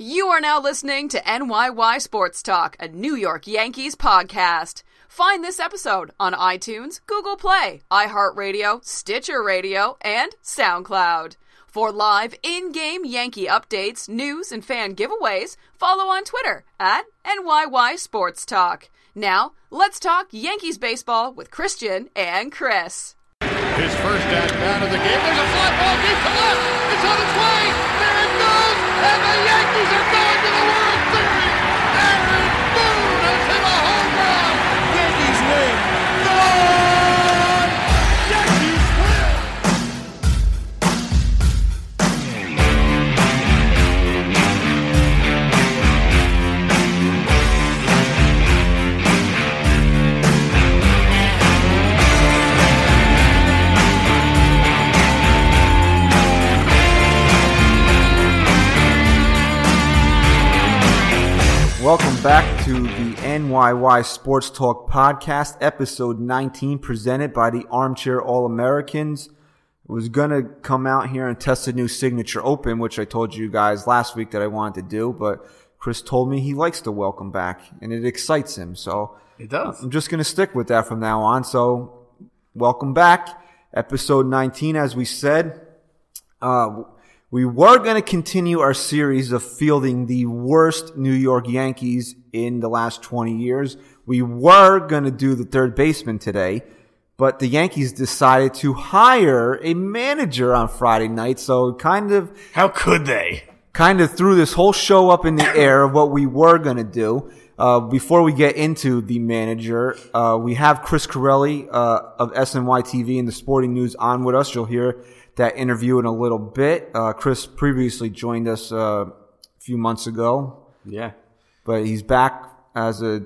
You are now listening to NYY Sports Talk, a New York Yankees podcast. Find this episode on iTunes, Google Play, iHeartRadio, Stitcher Radio, and SoundCloud. For live in game Yankee updates, news, and fan giveaways, follow on Twitter at NYY Sports Talk. Now, let's talk Yankees baseball with Christian and Chris. His first at bat of the game. There's a fly ball deep to left. It's on its way. There it goes. And the Yankees are going to the World Series. Welcome back to the NYY Sports Talk Podcast, episode 19, presented by the Armchair All Americans. Was going to come out here and test a new signature open, which I told you guys last week that I wanted to do, but Chris told me he likes to welcome back and it excites him. So It does. I'm just going to stick with that from now on. So, welcome back. Episode 19, as we said. Uh, we were going to continue our series of fielding the worst New York Yankees in the last 20 years. We were going to do the third baseman today, but the Yankees decided to hire a manager on Friday night. So kind of How could they? kind of threw this whole show up in the air of what we were going to do. Uh, before we get into the manager, uh, we have Chris Carelli uh, of SNY TV and the Sporting News on with us. You'll hear that interview in a little bit. Uh, Chris previously joined us uh, a few months ago, Yeah. but he's back as a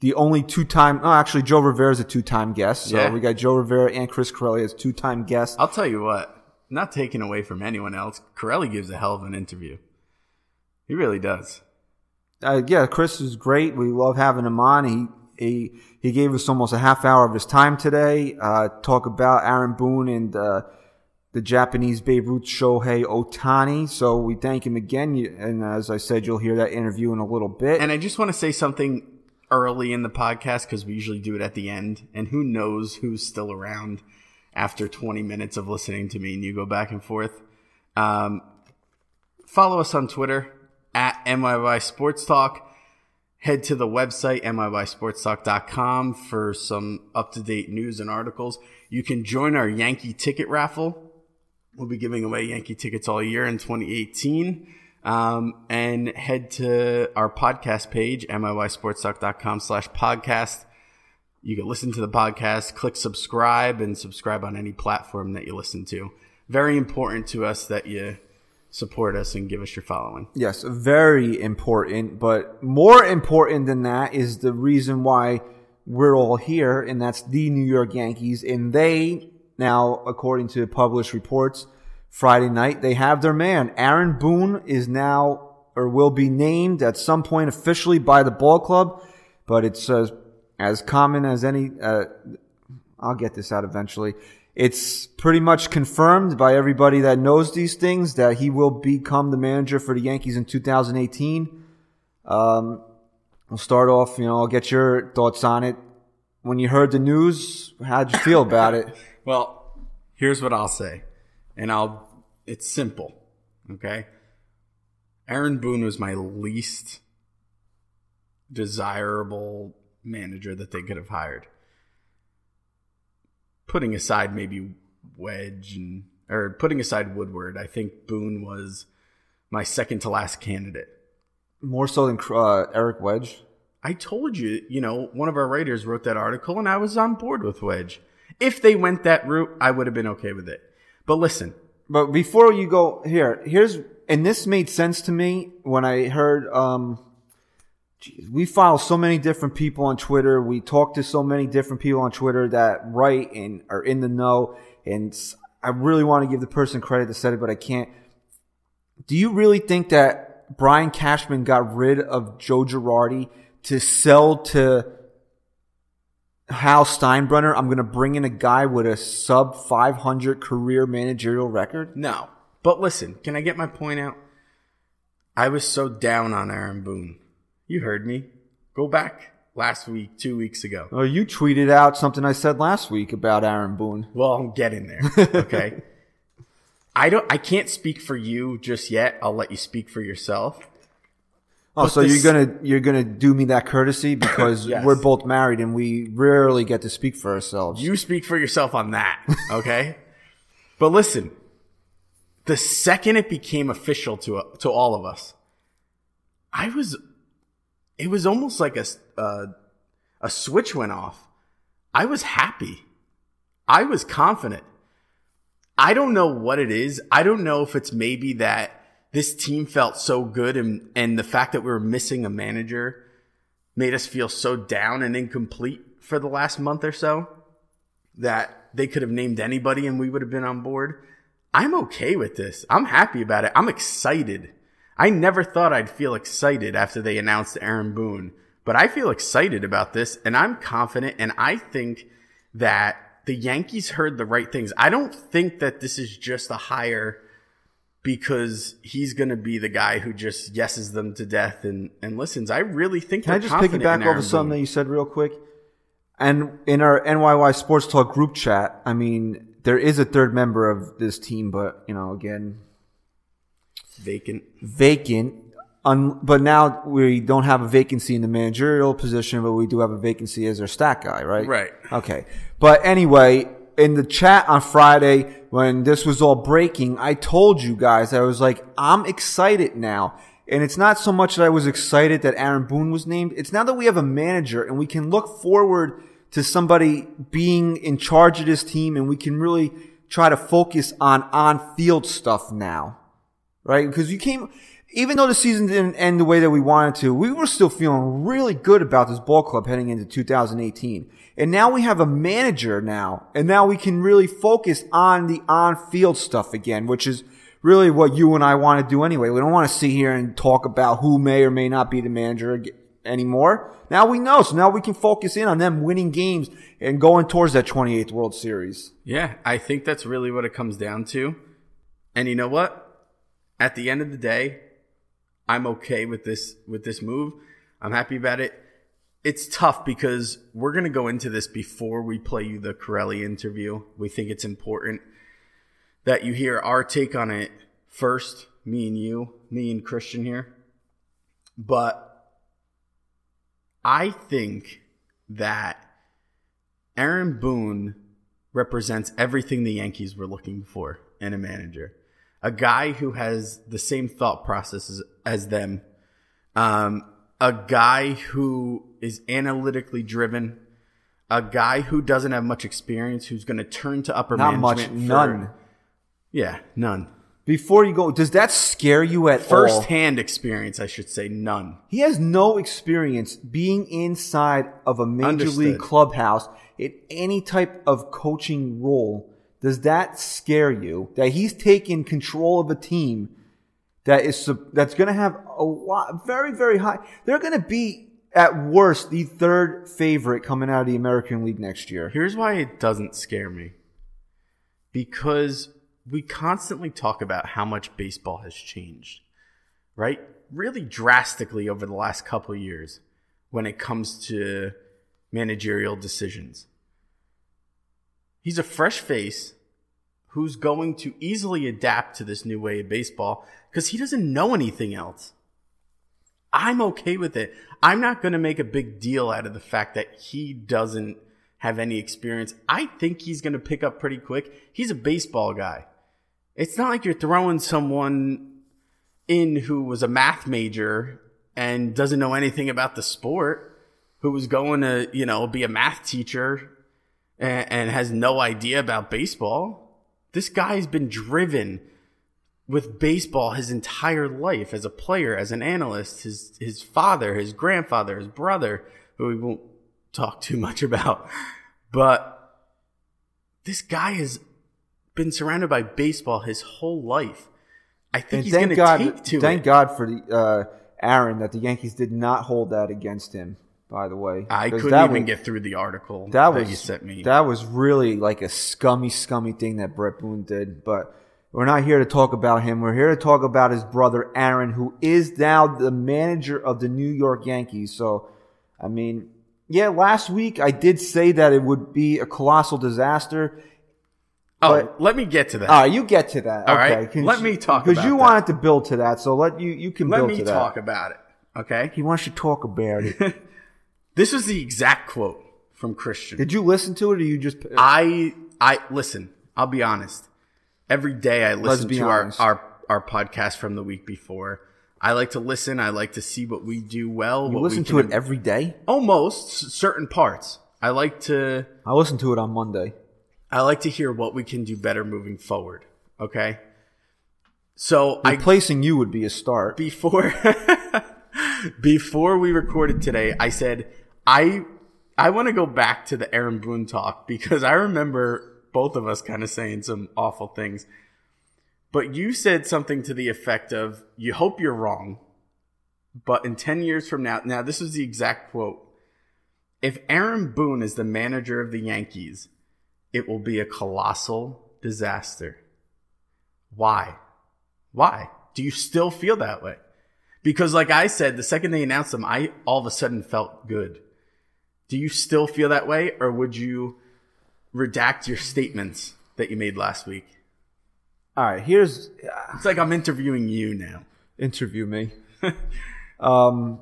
the only two-time. Oh, actually, Joe Rivera is a two-time guest. So Yeah. we got Joe Rivera and Chris Carelli as two-time guests. I'll tell you what, not taken away from anyone else, Carelli gives a hell of an interview. He really does. uh, yeah, Chris is great. We love having him on. He he he gave us almost a half hour of his time today. Uh, talk about Aaron Boone and uh, the Japanese Babe Ruth Shohei Ohtani. So we thank him again. And as I said, you'll hear that interview in a little bit. And I just want to say something early in the podcast because we usually do it at the end. And who knows who's still around after 20 minutes of listening to me and you go back and forth. Um, follow us on Twitter at NYY Sports Talk. Head to the website, NYYSportsTalk.com for some up to date news and articles. You can join our Yankee ticket raffle. We'll be giving away Yankee tickets all year in 2018. Um, and head to our podcast page, NYYSportsTalk.com slash podcast. You can listen to the podcast, click subscribe, and subscribe on any platform that you listen to. Very important to us that you support us and give us your following. Yes, very important. But more important than that is the reason why we're all here, and that's the New York Yankees. And they now, according to published reports, Friday night they have their man. Aaron Boone is now or will be named at some point officially by the ball club, but it's uh, as common as any. Uh, I'll get this out eventually. It's pretty much confirmed by everybody that knows these things that he will become the manager for the Yankees in 2018. Um, we'll start off, you know, I'll get your thoughts on it. When you heard the news, how'd you feel about it? Well, here's what I'll say, and I'll. It's simple, okay. Aaron Boone was my least desirable manager that they could have hired. Putting aside maybe Wedge and or putting aside Woodward, I think Boone was my second to last candidate. More so than uh, Eric Wedge. I told you, you know, one of our writers wrote that article and I was on board with Wedge. If they went that route, I would have been okay with it. But listen, But before you go here, here's and this made sense to me when I heard. Um, geez, we follow so many different people on Twitter. We talk to so many different people on Twitter that write and are in the know. And I really want to give the person credit that said it, but I can't. Do you really think that Brian Cashman got rid of Joe Girardi to sell to Hal Steinbrenner? I'm going to bring in a guy with a sub 500 career managerial record. no. But listen, can I get my point out? I was so down on Aaron Boone. You heard me. Go back last week, two weeks ago. Well, you tweeted out something I said last week about Aaron Boone. Well, I'm getting there. Okay. I don't. I can't speak for you just yet. I'll let you speak for yourself. Oh, But so this- you're gonna you're gonna do me that courtesy because Yes. we're both married and we rarely get to speak for ourselves. You speak for yourself on that, okay? but listen, the second it became official to to all of us, I was, it was almost like a uh, a switch went off. I was happy. I was confident. I don't know what it is. I don't know if it's maybe that this team felt so good and and the fact that we were missing a manager made us feel so down and incomplete for the last month or so that they could have named anybody and we would have been on board. I'm okay with this. I'm happy about it. I'm excited. I never thought I'd feel excited after they announced Aaron Boone, but I feel excited about this and I'm confident and I think that the Yankees heard the right things. I don't think that this is just a hire because he's going to be the guy who just yeses them to death and, and listens. I really think Can I just piggyback off of something that you said real quick? And in our NYY Sports Talk group chat, I mean, there is a third member of this team, but you know, again, vacant. vacant. Un, but now we don't have a vacancy in the managerial position, but we do have a vacancy as our stat guy, right? Right. Okay. But anyway, in the chat on Friday, when this was all breaking, I told you guys, I was like, I'm excited now. And it's not so much that I was excited that Aaron Boone was named. It's now that we have a manager and we can look forward to somebody being in charge of this team and we can really try to focus on on field stuff now right? Because you came, even though the season didn't end the way that we wanted to, we were still feeling really good about this ball club heading into 2018. And now we have a manager now, and now we can really focus on the on-field stuff again, which is really what you and I want to do anyway. We don't want to sit here and talk about who may or may not be the manager anymore. Now we know, so now we can focus in on them winning games and going towards that 28th World Series. Yeah, I think that's really what it comes down to. And you know what? At the end of the day, I'm okay with this with this move. I'm happy about it. It's tough because we're going to go into this before we play you the Carelli interview. We think it's important that you hear our take on it first, me and you, me and Christian here. But I think that Aaron Boone represents everything the Yankees were looking for in a manager. A guy who has the same thought processes as them. Um, a guy who is analytically driven. A guy who doesn't have much experience, who's going to turn to upper Not much, management. for- none. yeah, none. Before you go, does that scare you at all? First hand experience, I should say, none. He has no experience being inside of a major Understood. league clubhouse in any type of coaching role. Does that scare you that he's taking control of a team that is that's going to have a lot, very very high? They're going to be at worst the third favorite coming out of the American League next year. Here's why it doesn't scare me. Because we constantly talk about how much baseball has changed, right? Really drastically over the last couple years when it comes to managerial decisions. He's a fresh face who's going to easily adapt to this new way of baseball because he doesn't know anything else. I'm okay with it. I'm not going to make a big deal out of the fact that he doesn't have any experience. I think he's going to pick up pretty quick. He's a baseball guy. It's not like you're throwing someone in who was a math major and doesn't know anything about the sport, who was going to, you know, be a math teacher and, and has no idea about baseball. This guy's been driven with baseball his entire life as a player, as an analyst, his his father, his grandfather, his brother, who we won't talk too much about. But this guy has been surrounded by baseball his whole life. I think And he's going to take to thank it. God for the uh, Aaron that the Yankees did not hold that against him. By the way, I couldn't that even was- get through the article that that, was you sent me. That was really like a scummy, scummy thing that Brett Boone did. But We're not here to talk about him. We're here to talk about his brother Aaron, who is now the manager of the New York Yankees. So, I mean, yeah, last week I did say that it would be a colossal disaster. Oh, But- let me get to that. All right, you get to that. All okay. right, let me talk because you that. wanted to build to that. So let you you can Let me that. talk about it. Okay. He wants to talk about it. This is the exact quote from Christian. Did you listen to it, or you just? Uh, I I listen. I'll be honest. Every day I listen to our, honest. our our podcast from the week before. I like to listen. I like to see what we do well. you listen we to it every day. almost certain parts. I like to I listened to it on Monday. I like to hear what we can do better moving forward. Okay. So I Replacing you would be a start. before before we recorded today, I said I I want to go back to the Aaron Boone talk because I remember both of us kind of saying some awful things. But you said something to the effect of you hope you're wrong, but in 10 years from now, now this is the exact quote. If Aaron Boone is the manager of the Yankees, it will be a colossal disaster. Why? Why? Do you still feel that way? Because, like I said, the second they announced them, I all of a sudden felt good. Do you still feel that way, or would you redact your statements that you made last week? All right, here's It's like I'm interviewing you now. interview me. um,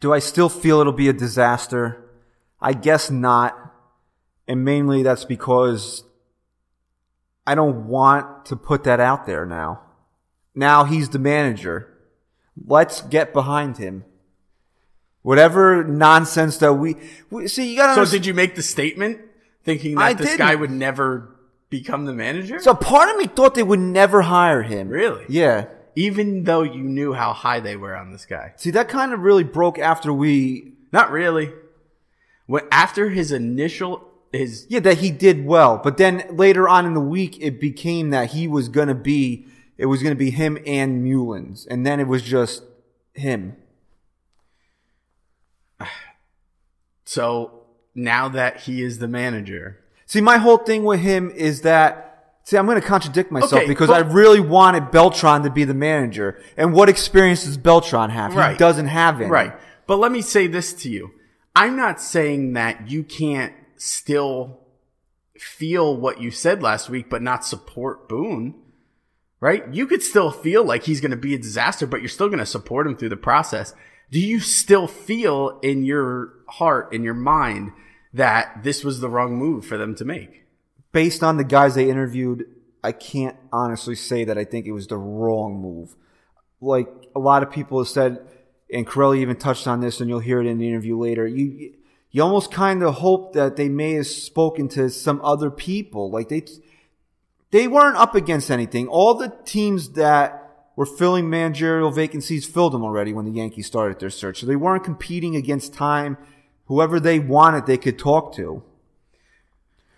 do I still feel it'll be a disaster? I guess not. And mainly that's because I don't want to put that out there now. Now he's the manager. Let's get behind him. Whatever nonsense that we, we see, you gotta So, understand- did you make the statement thinking that I this didn't. guy would never become the manager? So part of me thought they would never hire him. Really? Yeah. Even though you knew how high they were on this guy, See, that kind of really broke after we, not really. When after his initial his yeah, that he did well. But then later on in the week, it became that he was to be, it was to be him and Meulens. And then it was just him. so now that he is the manager, See, my whole thing with him is that, see, I'm going to contradict myself Okay, because but- I really wanted Beltran to be the manager. And what experience does Beltran have? He Right. doesn't have any. Right. But let me say this to you. I'm not saying that you can't still feel what you said last week, but not support Boone. Right? You could still feel like he's going to be a disaster, but you're still going to support him through the process. Do you still feel in your heart, in your mind, that this was the wrong move for them to make? based on the guys they interviewed, I can't honestly say that I think it was the wrong move. Like a lot of people have said, and Carelli even touched on this, and you'll hear it in the interview later. You you almost kind of hope that they may have spoken to some other people. Like they they weren't up against anything. All the teams that were filling managerial vacancies filled them already when the Yankees started their search. So they weren't competing against time. Whoever they wanted, they could talk to.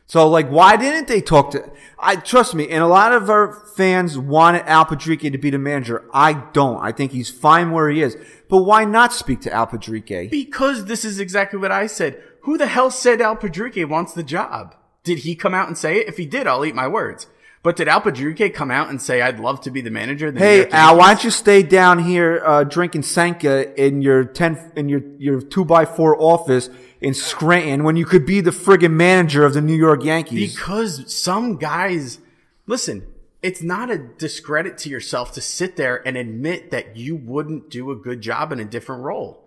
So, like, why didn't they talk to? I trust me, and a lot of our fans wanted Al Pedrique to be the manager. I don't. I think he's fine where he is. But why not speak to Al Pedrique? Because this is exactly what I said. Who the hell said Al Pedrique wants the job? Did he come out and say it? If he did, I'll eat my words. But did Al Pedrique come out and say, I'd love to be the manager? Hey, Al, why don't you stay down here uh, drinking Sanka in your ten in your your two by four office in Scranton when you could be the friggin' manager of the New York Yankees? Because some guys, listen, it's not a discredit to yourself to sit there and admit that you wouldn't do a good job in a different role.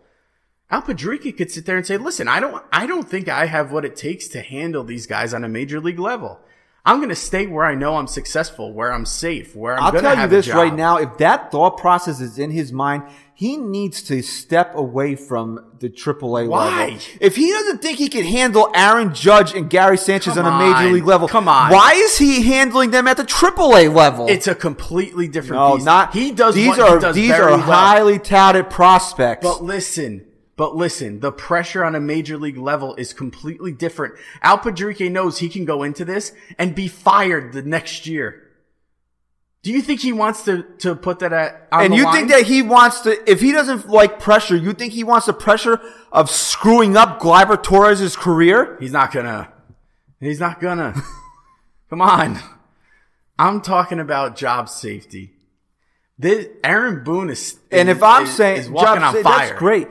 Al Pedrique could sit there and say, listen, I don't, I don't think I have what it takes to handle these guys on a major league level. I'm going to stay where I know I'm successful, where I'm safe, where I'm I'll going to tell you this right now: if that thought process is in his mind, he needs to step away from the AAA Why? level. Why? If he doesn't think he can handle Aaron Judge and Gary Sanchez Come on a major on. league level, Come on. why is he handling them at the AAA level? It's a completely different no, piece. not he does. These what are he does these are well. highly touted prospects. But listen, but listen, the pressure on a major league level is completely different. Al Pedrique knows he can go into this and be fired the next year. Do you think he wants to, to put that at, and you line? think that he wants to, if he doesn't like pressure, you think he wants the pressure of screwing up Gleyber Torres' career? he's not gonna? He's not gonna. Come on. I'm talking about job safety. This, Aaron Boone is, And if I'm is- saying is walking job on fire. that's great.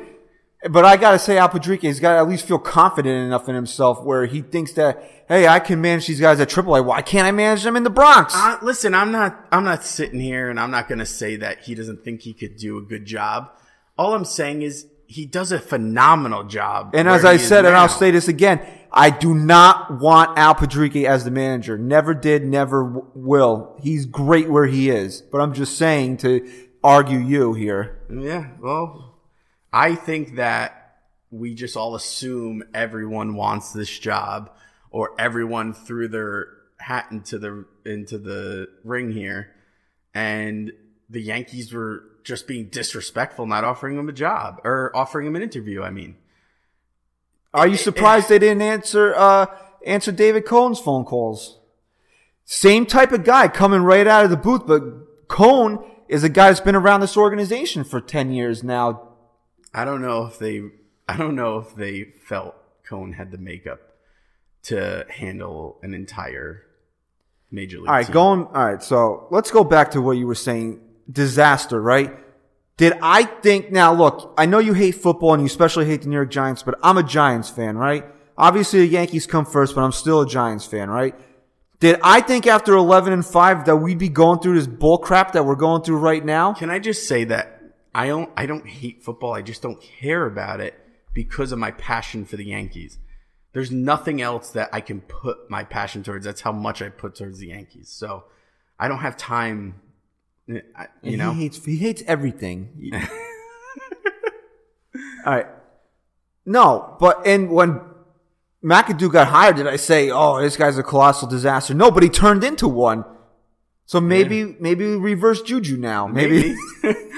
But I gotta say, Al Pedrique has got to at least feel confident enough in himself where he thinks that, hey, I can manage these guys at AAA. Why can't I manage them in the Bronx? Uh, listen, I'm not. I'm not sitting here, and I'm not going to say that he doesn't think he could do a good job. All I'm saying is he does a phenomenal job. and as I said, and I'll say this again, I do not want Al Pedrique as the manager. Never did, never w- will. He's great where he is. But I'm just saying to argue you here. Yeah, well, I think that we just all assume everyone wants this job, or everyone threw their hat into the into the ring here, and the Yankees were just being disrespectful, not offering him a job or offering him an interview. I mean, Are you surprised they didn't answer uh, answer David Cone's phone calls? Same type of guy coming right out of the booth, but Cohn is a guy that's been around this organization for ten years now. I don't know if they I don't know if they felt Cone had the makeup to handle an entire major league. All right, team. going. All right, so let's go back to what you were saying. Disaster, right? Did I think now? Look, I know you hate football and you especially hate the New York Giants, but I'm a Giants fan, right? Obviously, the Yankees come first, but I'm still a Giants fan, right? Did I think after 11 and five that we'd be going through this bull crap that we're going through right now? Can I just say that I don't I don't hate football. I just don't care about it because of my passion for the Yankees. There's nothing else that I can put my passion towards. That's how much I put towards the Yankees. So I don't have time. Eh, I- You know, he hates he hates everything. All right, no, but and when McAdoo got hired, did I say, "Oh, this guy's a colossal disaster"? No, but he turned into one. So maybe maybe we reverse juju now. Maybe, Maybe.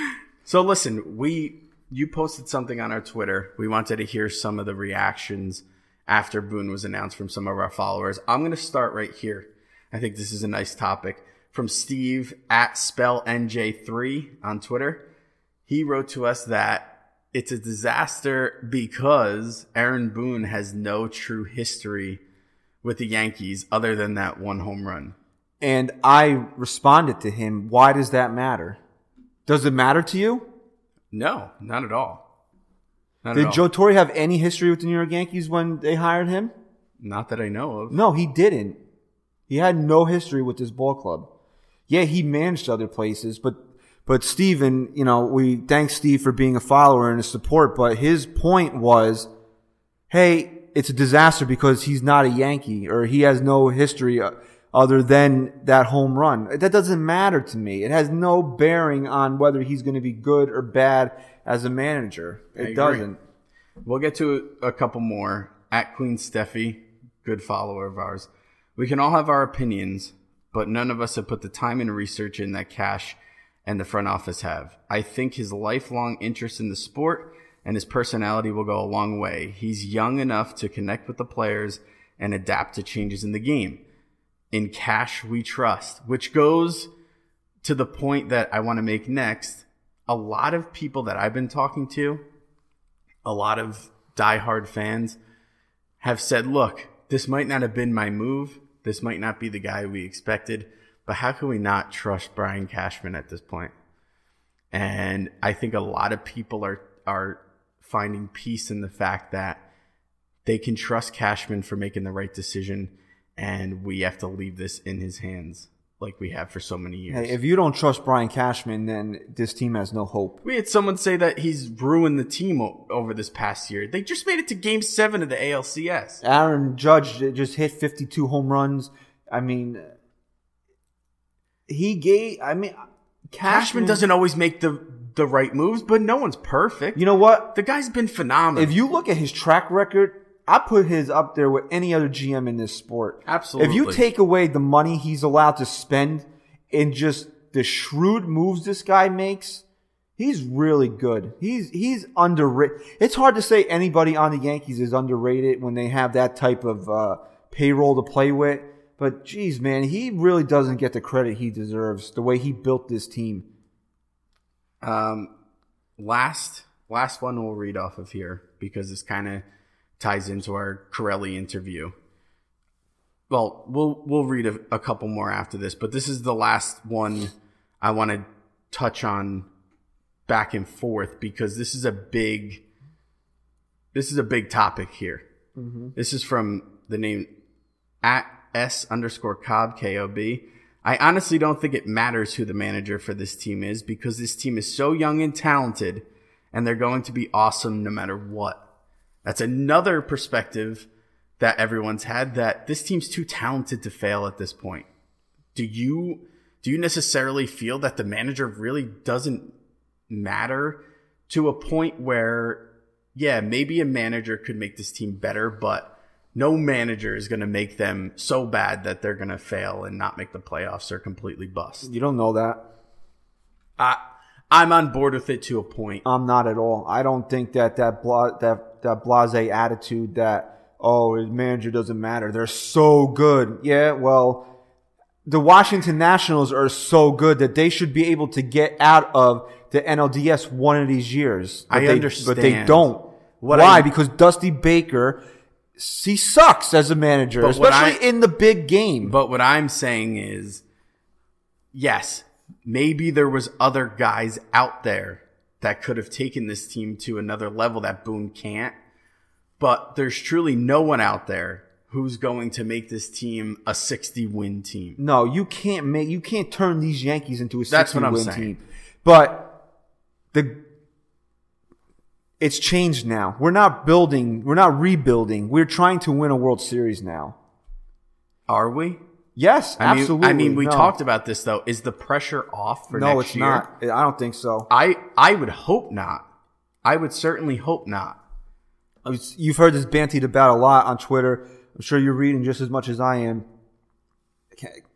so listen, we you posted something on our Twitter. We wanted to hear some of the reactions after Boone was announced from some of our followers. I'm going to start right here. I think this is a nice topic from Steve at spellnj3 on Twitter. He wrote to us that it's a disaster because Aaron Boone has no true history with the Yankees other than that one home run. and I responded to him. Why does that matter? Does it matter to you? No, not at all. Not at Did all. Joe Torre have any history with the New York Yankees when they hired him? Not that I know of. No, he didn't. He had no history with this ball club. Yeah, he managed other places, but but Steven, you know, we thank Steve for being a follower and a support, but his point was, hey, it's a disaster because he's not a Yankee or he has no history uh, other than that home run. That doesn't matter to me. It has no bearing on whether he's going to be good or bad as a manager. It doesn't. We'll get to a couple more. At Queen Steffi, good follower of ours. We can all have our opinions, but none of us have put the time and research in that Cash and the front office have. I think his lifelong interest in the sport and his personality will go a long way. He's young enough to connect with the players and adapt to changes in the game. In Cash, we trust, which goes to the point that I want to make next. A lot of people that I've been talking to, a lot of diehard fans have said, look, this might not have been my move. This might not be the guy we expected, but how can we not trust Brian Cashman at this point? And I think a lot of people are, are finding peace in the fact that they can trust Cashman for making the right decision and we have to leave this in his hands like we have for so many years. Hey, if you don't trust Brian Cashman, then this team has no hope. We had someone say that he's ruined the team o- over this past year. They just made it to Game Seven of the ALCS. Aaron Judge just hit 52 home runs. I mean, he gave. I mean, Cashman, Cashman doesn't always make the the right moves, but no one's perfect. You know what? the guy's been phenomenal. If you look at his track record, I put his up there with any other GM in this sport. Absolutely. If you take away the money he's allowed to spend and just the shrewd moves this guy makes, he's really good. He's he's underrated. It's hard to say anybody on the Yankees is underrated when they have that type of uh, payroll to play with. But geez, man, he really doesn't get the credit he deserves. The way he built this team. um, last last one we'll read off of here because it's kind of ties into our Carelli interview. well, we'll we'll read a, a couple more after this, but this is the last one I want to touch on back and forth because this is a big this is a big topic here. Mm-hmm. This is from the name at s underscore cobb kob. I honestly don't think it matters who the manager for this team is because this team is so young and talented, and they're going to be awesome no matter what. That's another perspective that everyone's had that this team's too talented to fail at this point. Do you do you necessarily feel that the manager really doesn't matter to a point where yeah, maybe a manager could make this team better, but no manager is going to make them so bad that they're going to fail and not make the playoffs or completely bust. You don't know that. I I'm on board with it to a point. I'm not at all. I don't think that that bla- that that blase attitude that oh his manager doesn't matter. They're so good. Yeah, well, the Washington Nationals are so good that they should be able to get out of the NLDS one of these years. But I they, understand. but they don't. What Why? I- because Dusty Baker, he sucks as a manager, especially I- in the big game. But what I'm saying is, yes, maybe there was other guys out there that could have taken this team to another level that Boone can't. But there's truly no one out there who's going to make this team a 60 win team. No, you can't make you can't turn these Yankees into a 60 That's 60 what I'm win saying. team. But the it's changed now. We're not building, we're not rebuilding. We're trying to win a World Series now. Are we? Yes, I mean, absolutely. I mean, we No. talked about this though. Is the pressure off for No, it's year? not. I don't think so. I I would hope not. I would certainly hope not. You've heard this bantied about a lot on Twitter. I'm sure you're reading just as much as I am.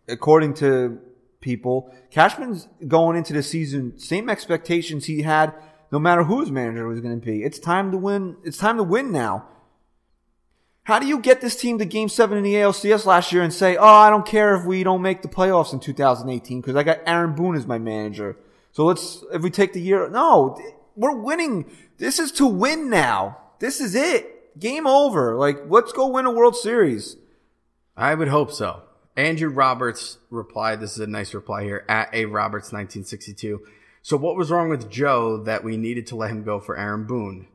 According to people, Cashman's going into the season same expectations he had, no matter who his manager was going to be. It's time to win. It's time to win now. How do you get this team to Game Seven in the ALCS last year and say, "Oh, I don't care if we don't make the playoffs in 2018 because I got Aaron Boone as my manager." So let's if we take the year. No, we're winning. This is to win now. This is it. Game over. Like, let's go win a World Series. I would hope so. Andrew Roberts replied, this is a nice reply here, at A Roberts 1962. So what was wrong with Joe that we needed to let him go for Aaron Boone?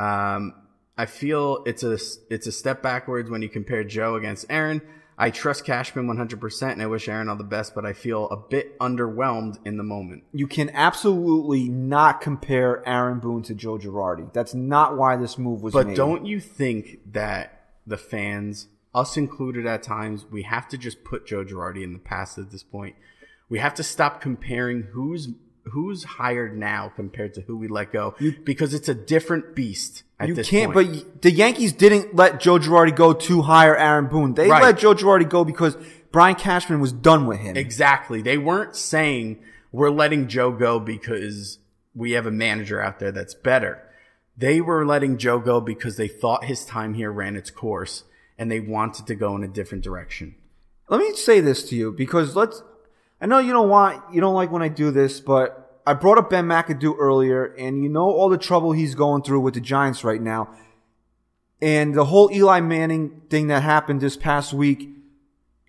Um, I feel it's a it's a step backwards when you compare Joe against Aaron. I trust Cashman 100% and I wish Aaron all the best, but I feel a bit underwhelmed in the moment. You can absolutely not compare Aaron Boone to Joe Girardi. That's not why this move was But made. don't you think that the fans, us included at times, we have to just put Joe Girardi in the past at this point? We have to stop comparing who's who's hired now compared to who we let go because it's a different beast at You can't, point. but the Yankees didn't let Joe Girardi go to hire Aaron Boone. They Right. let Joe Girardi go because Brian Cashman was done with him. Exactly. They weren't saying we're letting Joe go because we have a manager out there that's better. They were letting Joe go because they thought his time here ran its course and they wanted to go in a different direction. Let me say this to you because let's. I know you don't want you don't like when I do this, but I brought up Ben McAdoo earlier, and you know all the trouble he's going through with the Giants right now, and the whole Eli Manning thing that happened this past week,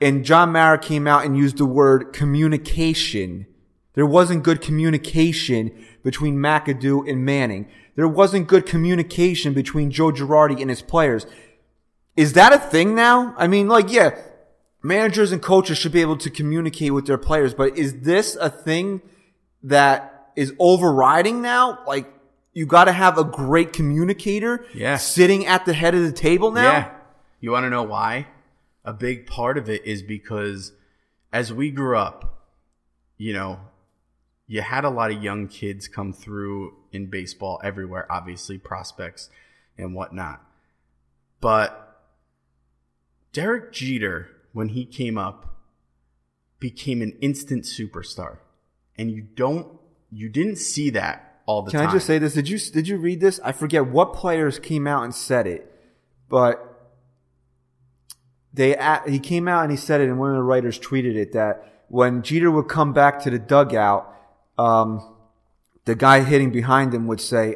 and John Mara came out and used the word communication. There wasn't good communication between McAdoo and Manning. There wasn't good communication between Joe Girardi and his players. Is that a thing now? I mean, like, yeah, managers and coaches should be able to communicate with their players, but is this a thing that is overriding now? Like, you got to have a great communicator Yeah. sitting at the head of the table now? Yeah. You want to know why? A big part of it is because as we grew up, you know, you had a lot of young kids come through in baseball everywhere, obviously, prospects and whatnot. But Derek Jeter, when he came up, became an instant superstar. And you don't, you didn't see that all the Can time. Can I just say this? Did you did you read this? I forget what players came out and said it, but they he came out and he said it, and one of the writers tweeted it that when Jeter would come back to the dugout, um, the guy hitting behind him would say,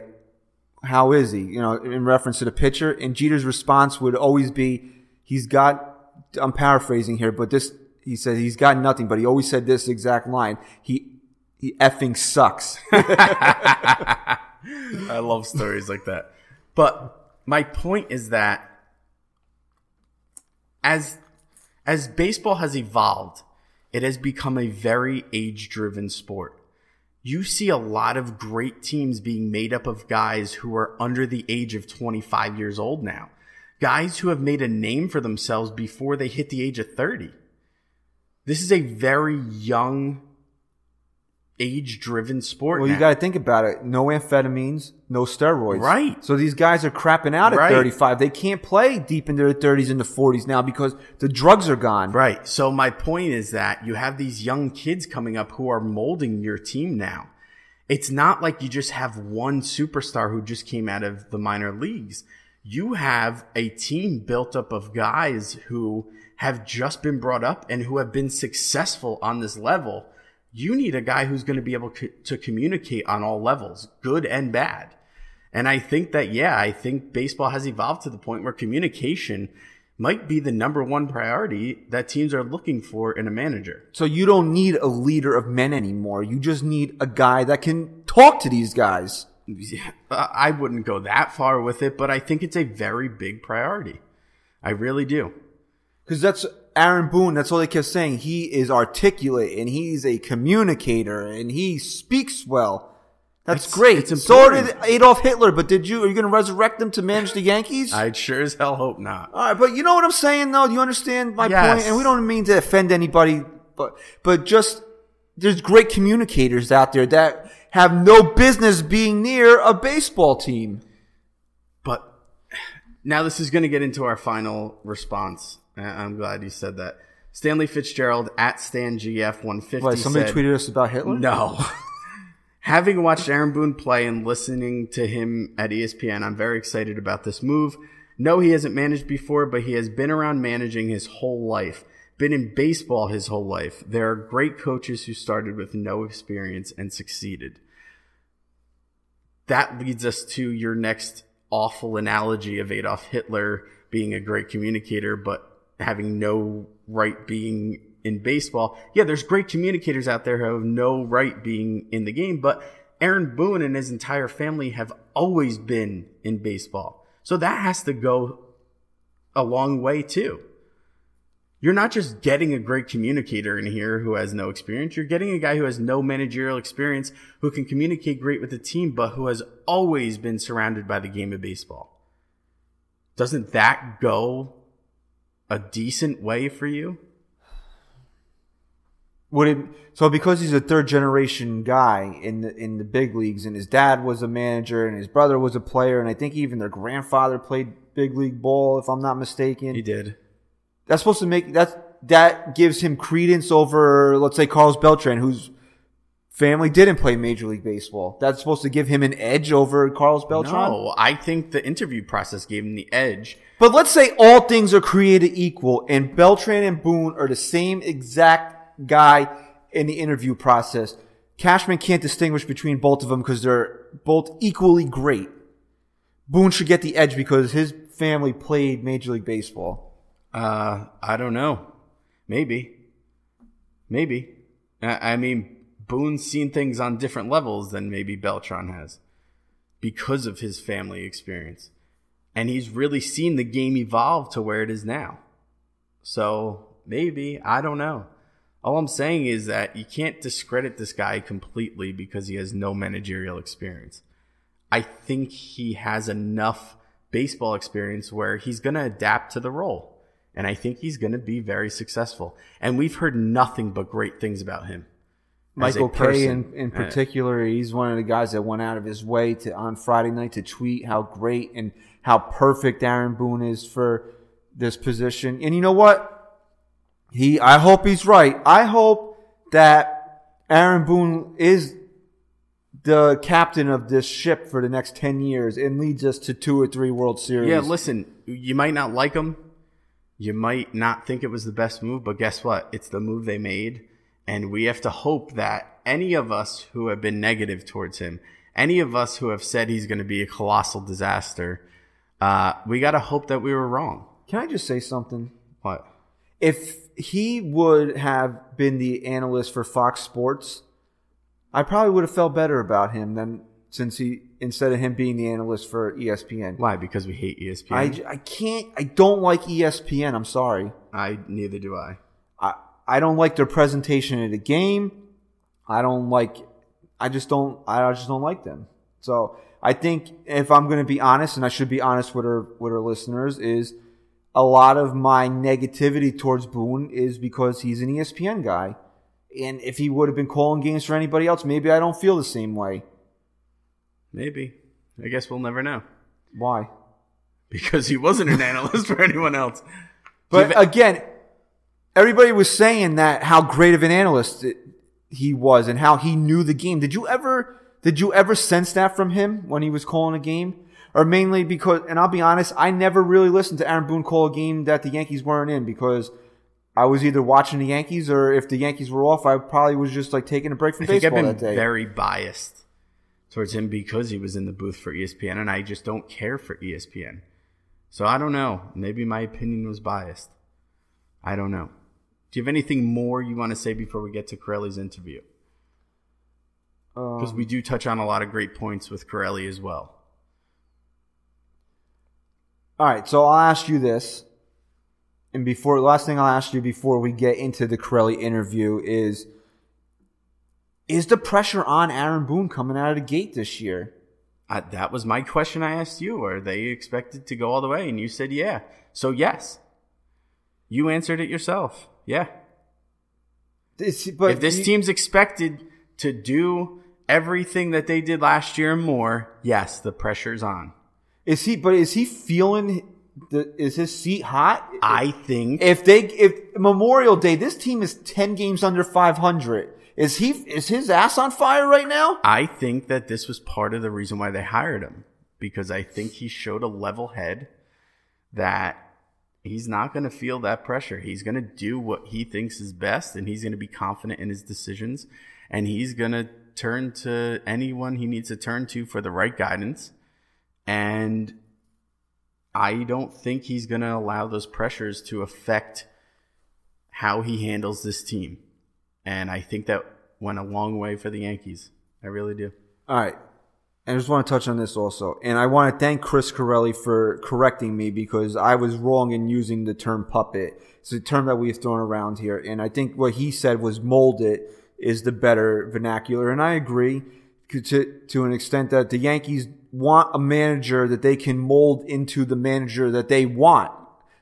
"How is he?" You know, in reference to the pitcher, and Jeter's response would always be, "He's got I'm paraphrasing here, but this he said he's got nothing, but he always said this exact line. He he effing sucks. I love stories like that. But my point is that as as baseball has evolved, it has become a very age-driven sport. You see a lot of great teams being made up of guys who are under the age of 25 years old now. Guys who have made a name for themselves before they hit the age of 30. This is a very young age driven sport. Well, you got to think about it. No amphetamines, no steroids. Right. So these guys are crapping out at Right. 35. They can't play deep in their 30s and the 40s now because the drugs are gone. Right. So my point is that you have these young kids coming up who are molding your team now. It's not like you just have one superstar who just came out of the minor leagues. You have a team built up of guys who have just been brought up and who have been successful on this level. You need a guy who's going to be able to communicate on all levels, good and bad. And I think that, yeah, I think baseball has evolved to the point where communication might be the number one priority that teams are looking for in a manager. So you don't need a leader of men anymore. You just need a guy that can talk to these guys. Yeah, I wouldn't go that far with it, but I think it's a very big priority. I really do. Because that's Aaron Boone. That's all they kept saying. He is articulate and he's a communicator and he speaks well. That's It's- great. it's so did Adolf Hitler. But did you? Are you going to resurrect him to manage the Yankees? I sure as hell hope not. All right, but you know what I'm saying, though. Do you understand my Yes. point? And we don't mean to offend anybody, but but just there's great communicators out there that have no business being near a baseball team. But now this is going to get into our final response. Uh, I'm glad you said that. Stanley Fitzgerald at StanGF150 What, somebody said, tweeted us about Hitler. No. Having watched Aaron Boone play and listening to him at ESPN, I'm very excited about this move. No, he hasn't managed before, but he has been around managing his whole life. Been in baseball his whole life. There are great coaches who started with no experience and succeeded. That leads us to your next awful analogy of Adolf Hitler being a great communicator, but having no right being in baseball. Yeah, there's great communicators out there who have no right being in the game, but Aaron Boone and his entire family have always been in baseball. So that has to go a long way too. You're not just getting a great communicator in here who has no experience. You're getting a guy who has no managerial experience, who can communicate great with the team, but who has always been surrounded by the game of baseball. Doesn't that go a decent way for you? Would it so because he's a third generation guy in the in the big leagues, and his dad was a manager, and his brother was a player, and I think even their grandfather played big league ball, if I'm not mistaken. He did. That's supposed to make that that gives him credence over, let's say, Carlos Beltran, whose family didn't play Major League Baseball. That's supposed to give him an edge over Carlos Beltran. No, I think the interview process gave him the edge. But let's say all things are created equal, and Beltran and Boone are the same exact guy in the interview process. Cashman can't distinguish between both of them because they're both equally great. Boone should get the edge because his family played Major League Baseball. Uh, I don't know. Maybe. Maybe. I, mean, Boone's seen things on different levels than maybe Beltran has because of his family experience. And he's really seen the game evolve to where it is now. So maybe, I don't know. All I'm saying is that you can't discredit this guy completely because he has no managerial experience. I think he has enough baseball experience where he's going to adapt to the role. And I think he's going to be very successful. And we've heard nothing but great things about him. Michael Kay in, in Uh, particular, he's one of the guys that went out of his way to on Friday night to tweet how great and how perfect Aaron Boone is for this position. And you know what? He I hope he's right. I hope that Aaron Boone is the captain of this ship for the next 10 years and leads us to two or three World Series. Yeah, listen, you might not like him. You might not think it was the best move, but guess what? It's the move they made. And we have to hope that any of us who have been negative towards him, any of us who have said he's going to be a colossal disaster, uh, we got to hope that we were wrong. Can I just say something? What? if he would have been the analyst for Fox Sports, I probably would have felt better about him than since he instead of him being the analyst for ESPN. Why? Because we hate ESPN. I, I can't I don't like ESPN. I'm sorry. I neither do I. I I don't like their presentation of the game. I don't like. I just don't. I just don't like them. So I think if I'm going to be honest, and I should be honest with our with our listeners, is a lot of my negativity towards Boone is because he's an ESPN guy, and if he would have been calling games for anybody else, maybe I don't feel the same way. Maybe. I guess we'll never know Why? because he wasn't an analyst for anyone else. But again, everybody was saying that how great of an analyst it- he was and how he knew the game. Did you ever did you ever sense that from him when he was calling a game? Or mainly because and I'll be honest, I never really listened to Aaron Boone call a game that the Yankees weren't in because I was either watching the Yankees or if the Yankees were off, I probably was just like taking a break from I think I've baseball been that day. very biased towards him because he was in the booth for ESPN, and I just don't care for ESPN. So I don't know. Maybe my opinion was biased. I don't know. Do you have anything more you want to say before we get to Carelli's interview? Because Um, we do touch on a lot of great points with Carelli as well. All right, so I'll ask you this, and before last thing I'll ask you before we get into the Carelli interview is: Is the pressure on Aaron Boone coming out of the gate this year? I, that was my question I asked you. Are they expected to go all the way? And you said yeah. So yes. You answered it yourself. Yeah. But if this you- team's expected to do everything that they did last year and more, yes, the pressure's on. is he, but is he feeling? The, is his seat hot? I think if they if Memorial Day, this team is ten games under five hundred. Is he is his ass on fire right now? I think that this was part of the reason why they hired him because I think he showed a level head that he's not going to feel that pressure. He's going to do what he thinks is best and he's going to be confident in his decisions and he's going to turn to anyone he needs to turn to for the right guidance. And I don't think he's going to allow those pressures to affect how he handles this team. And I think that went a long way for the Yankees. I really do. All right. I just want to touch on this also. And I want to thank Chris Carelli for correcting me because I was wrong in using the term puppet. It's a term that we've thrown around here. And I think what he said was mold is the better vernacular. And I agree to, to an extent that the Yankees want a manager that they can mold into the manager that they want.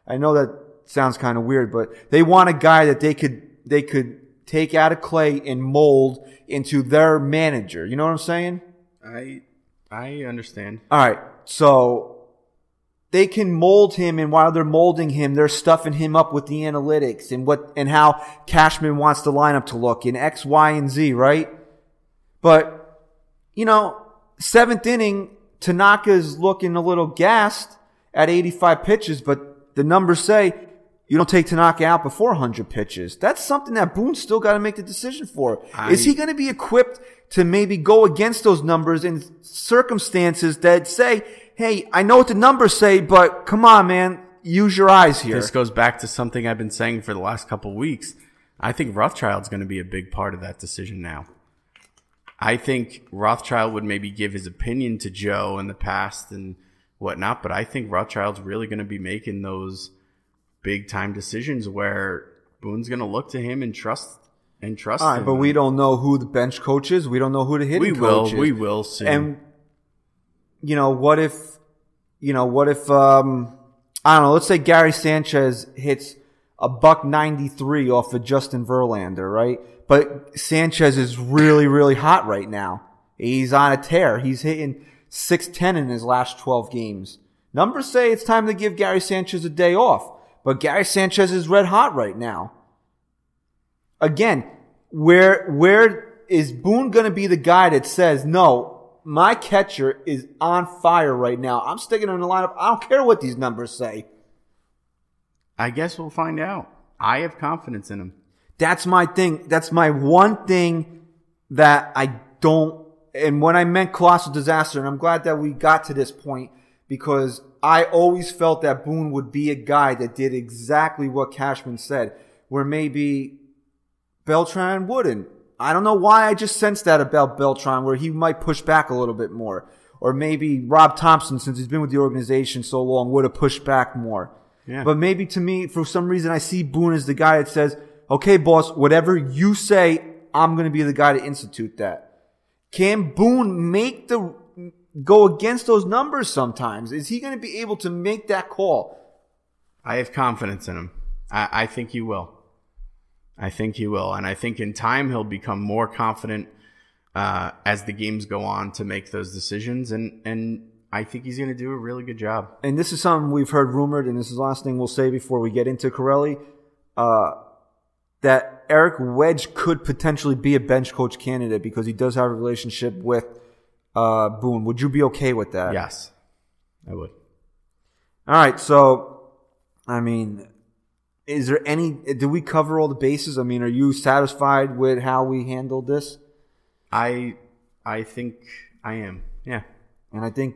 I know that sounds kind of weird, but they want a guy that they could, they could take out of clay and mold into their manager. You know what I'm saying? I I understand. All right. So they can mold him and while they're molding him, they're stuffing him up with the analytics and what, and how Cashman wants the lineup to look in X, Y, and Z, right? But, you know, seventh inning, Tanaka's looking a little gassed at 85 pitches, but the numbers say you don't take Tanaka out before 100 pitches. That's something that Boone's still got to make the decision for. I- Is he going to be equipped to maybe go against those numbers in circumstances that say, hey, I know what the numbers say, but come on, man, use your eyes here. This goes back to something I've been saying for the last couple of weeks. I think Rothschild's going to be a big part of that decision now. I think Rothschild would maybe give his opinion to Joe in the past and whatnot, but I think Rothschild's really going to be making those big time decisions where Boone's going to look to him and trust and trust All right, him. but we don't know who the bench coach is. We don't know who the hitting we will coach is. we will soon. And you know, what if you know, what if um I don't know, let's say Gary Sanchez hits a buck 93 off of Justin Verlander, right? But Sanchez is really really hot right now. He's on a tear. He's hitting 610 in his last 12 games. Numbers say it's time to give Gary Sanchez a day off, but Gary Sanchez is red hot right now again, where where is Boone going to be the guy that says, "No, my catcher is on fire right now. I'm sticking in the lineup. I don't care what these numbers say." I guess we'll find out. I have confidence in him. That's my thing. That's my one thing that I don't. And when I meant colossal disaster, and I'm glad that we got to this point because I always felt that Boone would be a guy that did exactly what Cashman said, where maybe Beltran wouldn't. I don't know why I just sensed that about Beltran, where he might push back a little bit more. Or maybe Rob Thompson, since he's been with the organization so long, would have pushed back more. Yeah. But maybe to me, for some reason, I see Boone as the guy that says, okay, boss, whatever you say, I'm going to be the guy to institute that. Can Boone make the, go against those numbers sometimes? Is he going to be able to make that call? I have confidence in him. I, I think he will. I think he will, and I think in time he'll become more confident uh, as the games go on to make those decisions, and and I think he's going to do a really good job. and this is something we've heard rumored, and this is the last thing we'll say before we get into Carelli, uh, that Eric Wedge could potentially be a bench coach candidate because he does have a relationship with uh, Boone. Would you be okay with that? Yes, I would. All right. So, I mean, is there any? Did we cover all the bases? I mean, are you satisfied with how we handled this? I I think I am. Yeah. And I think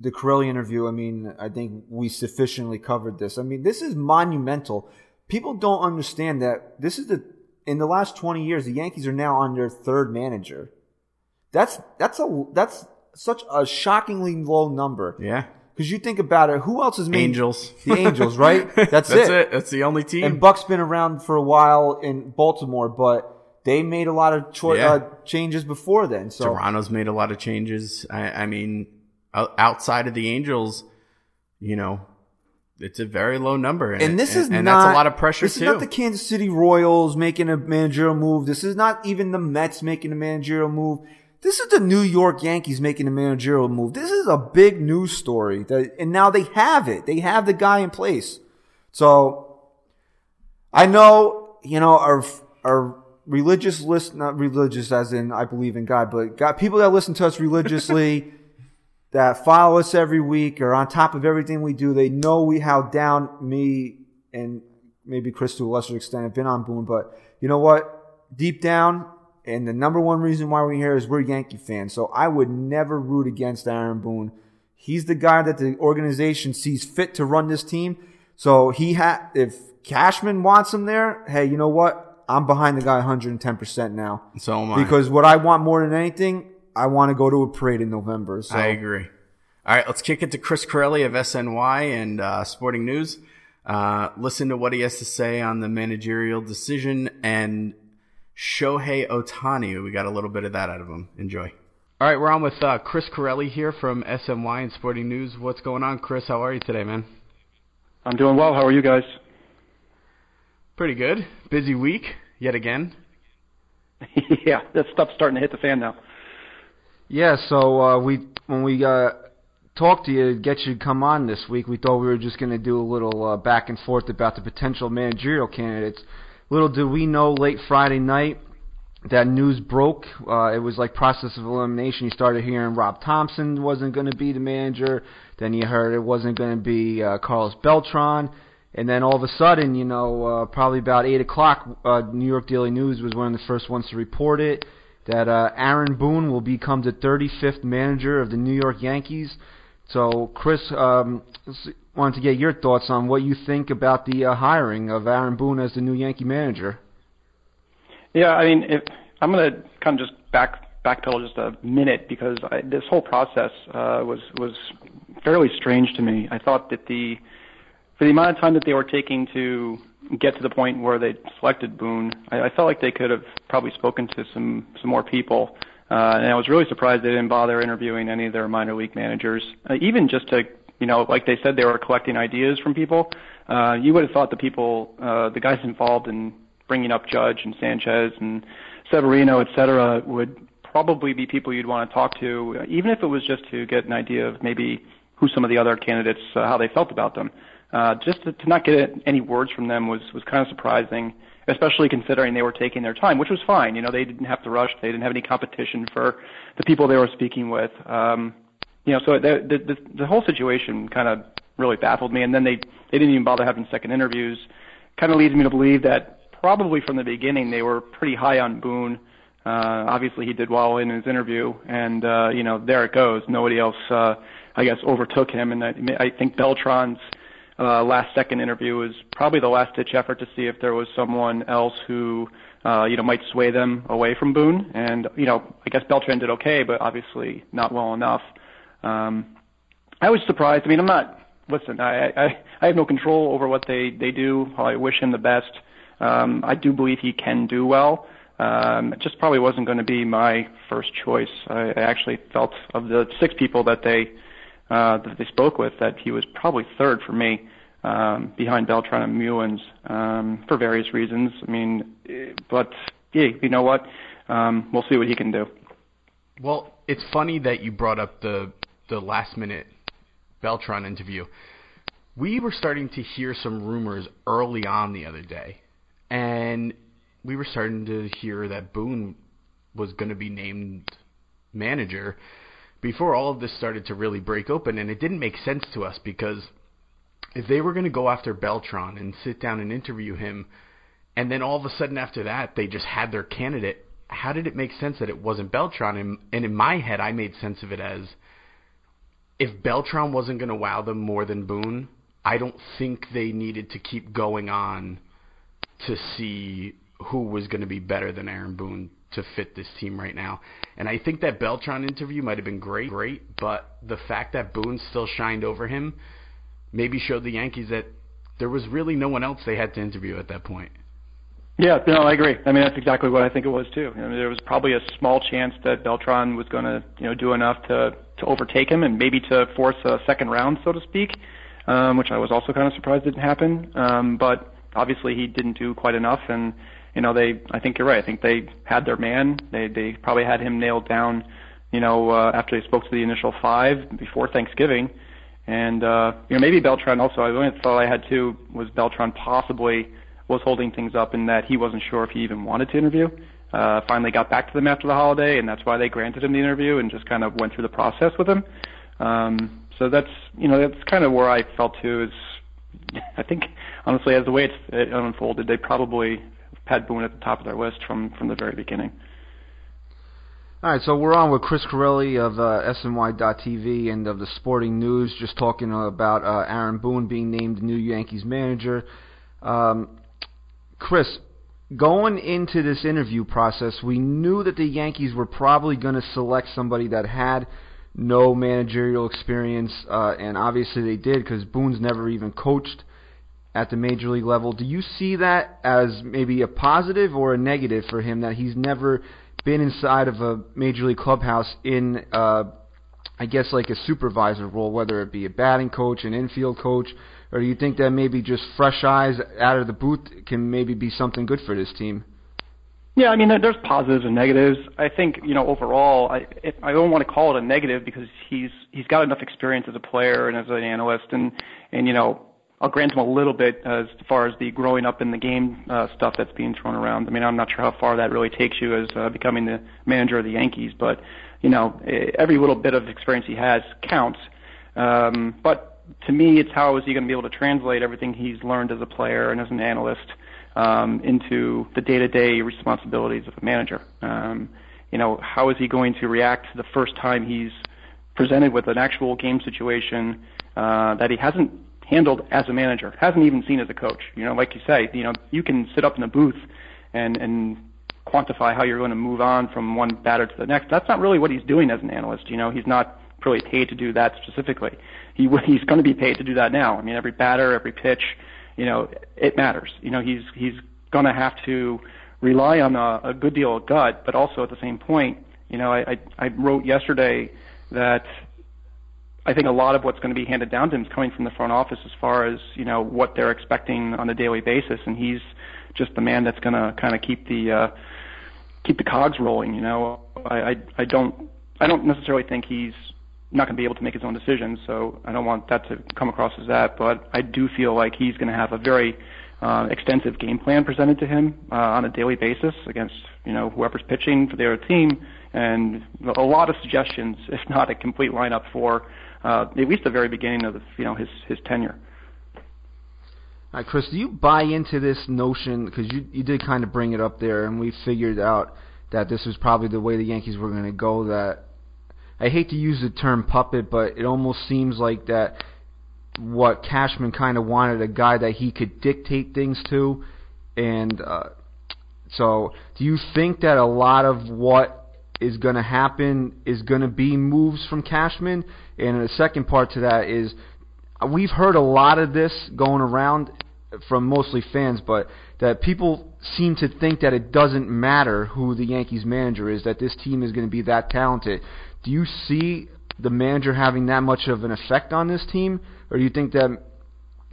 the Carelli interview, I mean, I think we sufficiently covered this. I mean, this is monumental. People don't understand that this is the in the last 20 years, the Yankees are now on their third manager. That's that's a that's such a shockingly low number. Yeah. Because you think about it, who else has made Angels. The Angels, right? That's, That's it. it. That's the only team. And Buck's been around for a while in Baltimore, but they made a lot of choi- Yeah. uh, changes before then. So Toronto's made a lot of changes. I, I mean, outside of the Angels, you know, it's a very low number, and, and this is and not that's a lot of pressure This too. is not the Kansas City Royals making a managerial move. This is not even the Mets making a managerial move. This is the New York Yankees making a managerial move. This is a big news story, that, and now they have it. They have the guy in place. So I know, you know, our our religious list, not religious as in I believe in God, but God, people that listen to us religiously. that follow us every week are on top of everything we do. They know we how down me and maybe Chris to a lesser extent have been on Boone, but you know what? Deep down, and the number one reason why we're here is we're Yankee fans. So I would never root against Aaron Boone. He's the guy that the organization sees fit to run this team. So he had, if Cashman wants him there, hey, you know what? I'm behind the guy 110% now. so am I. Because what I want more than anything, I want to go to a parade in November. So I agree. All right, let's kick it to Chris Carelli of SNY and uh, Sporting News. Uh, listen to what he has to say on the managerial decision and Shohei Ohtani. We got a little bit of that out of him. Enjoy. All right, we're on with uh, Chris Carelli here from SNY and Sporting News. What's going on, Chris? How are you today, man? I'm doing well. How are you guys? Pretty good. Busy week yet again. yeah, that stuff's starting to hit the fan now. Yeah, so uh, we when we uh, talked to you, to get you to come on this week, we thought we were just going to do a little uh, back and forth about the potential managerial candidates. Little did we know, late Friday night, that news broke. Uh, it was like process of elimination. You started hearing Rob Thompson wasn't going to be the manager. Then you heard it wasn't going to be uh, Carlos Beltran. And then all of a sudden, you know, uh, probably about 8 o'clock, uh, New York Daily News was one of the first ones to report it that uh, Aaron Boone will become the 35th manager of the New York Yankees. So, Chris, um, wanted to get your thoughts on what you think about the uh, hiring of Aaron Boone as the new Yankee manager. Yeah, I mean, if, I'm going to kind of just back backpedal just a minute because I, this whole process uh, was was fairly strange to me. I thought that the for the amount of time that they were taking to get to the point where they selected Boone, I, I felt like they could have probably spoken to some some more people. Uh, and I was really surprised they didn't bother interviewing any of their minor league managers, uh, even just to you know, like they said, they were collecting ideas from people. Uh, you would have thought the people, uh, the guys involved in bringing up Judge and Sanchez and Severino, et cetera, would probably be people you'd want to talk to, even if it was just to get an idea of maybe who some of the other candidates, uh, how they felt about them. Uh, just to, to not get any words from them was was kind of surprising, especially considering they were taking their time, which was fine. You know, they didn't have to rush. They didn't have any competition for the people they were speaking with. Um, you know, so the the, the, whole situation kind of really baffled me. And then they they didn't even bother having second interviews. Kind of leads me to believe that probably from the beginning they were pretty high on Boone. Uh, obviously, he did well in his interview, and uh, you know, there it goes. Nobody else uh, I guess, overtook him. And I, I think Beltran's uh, last second interview was probably the last ditch effort to see if there was someone else who, uh, you know, might sway them away from Boone. And, you know, I guess Beltran did okay, but obviously not well enough. Um, I was surprised. I mean, I'm not, listen, I, I, I have no control over what they, they do. I wish him the best. Um, I do believe he can do well. Um, it just probably wasn't going to be my first choice. I, I actually felt of the six people that they uh, that they spoke with that he was probably third for me, um, behind Beltran and Meulens um, for various reasons. I mean, but yeah, you know what? Um, we'll see what he can do. Well, it's funny that you brought up the the last minute Beltran interview. We were starting to hear some rumors early on the other day, and we were starting to hear that Boone was going to be named manager before all of this started to really break open, and it didn't make sense to us because if they were going to go after Beltran and sit down and interview him, and then all of a sudden after that they just had their candidate, how did it make sense that it wasn't Beltran? And, and in my head, I made sense of it as if Beltran wasn't going to wow them more than Boone, I don't think they needed to keep going on to see who was going to be better than Aaron Boone to fit this team right now. And I think that Beltran interview might have been great, great, but the fact that Boone still shined over him maybe showed the Yankees that there was really no one else they had to interview at that point. Yeah, no, I agree. I mean, that's exactly what I think it was too. I mean, there was probably a small chance that Beltran was going to, you know, do enough to to overtake him and maybe to force a second round, so to speak, um, which I was also kind of surprised didn't happen. Um, but obviously, he didn't do quite enough, and you know, they I think you're right. I think they had their man. They they probably had him nailed down, you know, uh, after they spoke to the initial five before Thanksgiving. And uh, you know, maybe Beltran also. I only thought I had too was Beltran possibly was holding things up in that he wasn't sure if he even wanted to interview. Uh, finally got back to them after the holiday, and that's why they granted him the interview and just kind of went through the process with him. Um, so that's you know that's kind of where I felt too. Is I think honestly, as the way it's, it unfolded, they probably had Boone at the top of their list from from the very beginning. All right, so we're on with Chris Carelli of uh, SNY.TV and of the Sporting News, just talking about uh, Aaron Boone being named new Yankees manager. Um, Chris, going into this interview process, we knew that the Yankees were probably going to select somebody that had no managerial experience, uh, and obviously they did because Boone's never even coached at the major league level. Do you see that as maybe a positive or a negative for him that he's never been inside of a major league clubhouse in, uh, I guess, like a supervisor role, whether it be a batting coach, an infield coach, or do you think that maybe just fresh eyes out of the booth can maybe be something good for this team? Yeah, I mean, there's positives and negatives. I think you know overall, I I don't want to call it a negative because he's he's got enough experience as a player and as an analyst, and and you know I'll grant him a little bit as far as the growing up in the game uh, stuff that's being thrown around. I mean, I'm not sure how far that really takes you as uh, becoming the manager of the Yankees, but you know, eh, every little bit of experience he has counts. Um, but to me, it's how is he going to be able to translate everything he's learned as a player and as an analyst um, into the day-to-day responsibilities of a manager. Um, you know, how is he going to react the first time he's presented with an actual game situation uh, that he hasn't handled as a manager, hasn't even seen as a coach. You know, like you say, you know, you can sit up in a booth and and quantify how you're going to move on from one batter to the next. That's not really what he's doing as an analyst. You know, he's not really paid to do that specifically. He he's going to be paid to do that now. I mean, every batter, every pitch, you know, it matters. You know, he's he's going to have to rely on a, a good deal of gut, but also at the same point, you know, I I, I wrote yesterday that I think a lot of what's going to be handed down to him is coming from the front office as far as you know what they're expecting on a daily basis, and he's just the man that's going to kind of keep the uh, keep the cogs rolling. You know, I, I I don't I don't necessarily think he's not going to be able to make his own decisions, so I don't want that to come across as that. But I do feel like he's going to have a very uh, extensive game plan presented to him uh, on a daily basis against you know whoever's pitching for their team, and a lot of suggestions, if not a complete lineup for uh, at least the very beginning of the, you know his his tenure. All right, Chris, do you buy into this notion? Because you you did kind of bring it up there, and we figured out that this was probably the way the Yankees were going to go. That I hate to use the term puppet, but it almost seems like that what Cashman kind of wanted a guy that he could dictate things to, and uh, so do you think that a lot of what is going to happen is going to be moves from Cashman? And the second part to that is we've heard a lot of this going around from mostly fans, but that people seem to think that it doesn't matter who the Yankees manager is, that this team is going to be that talented. Do you see the manager having that much of an effect on this team, or do you think that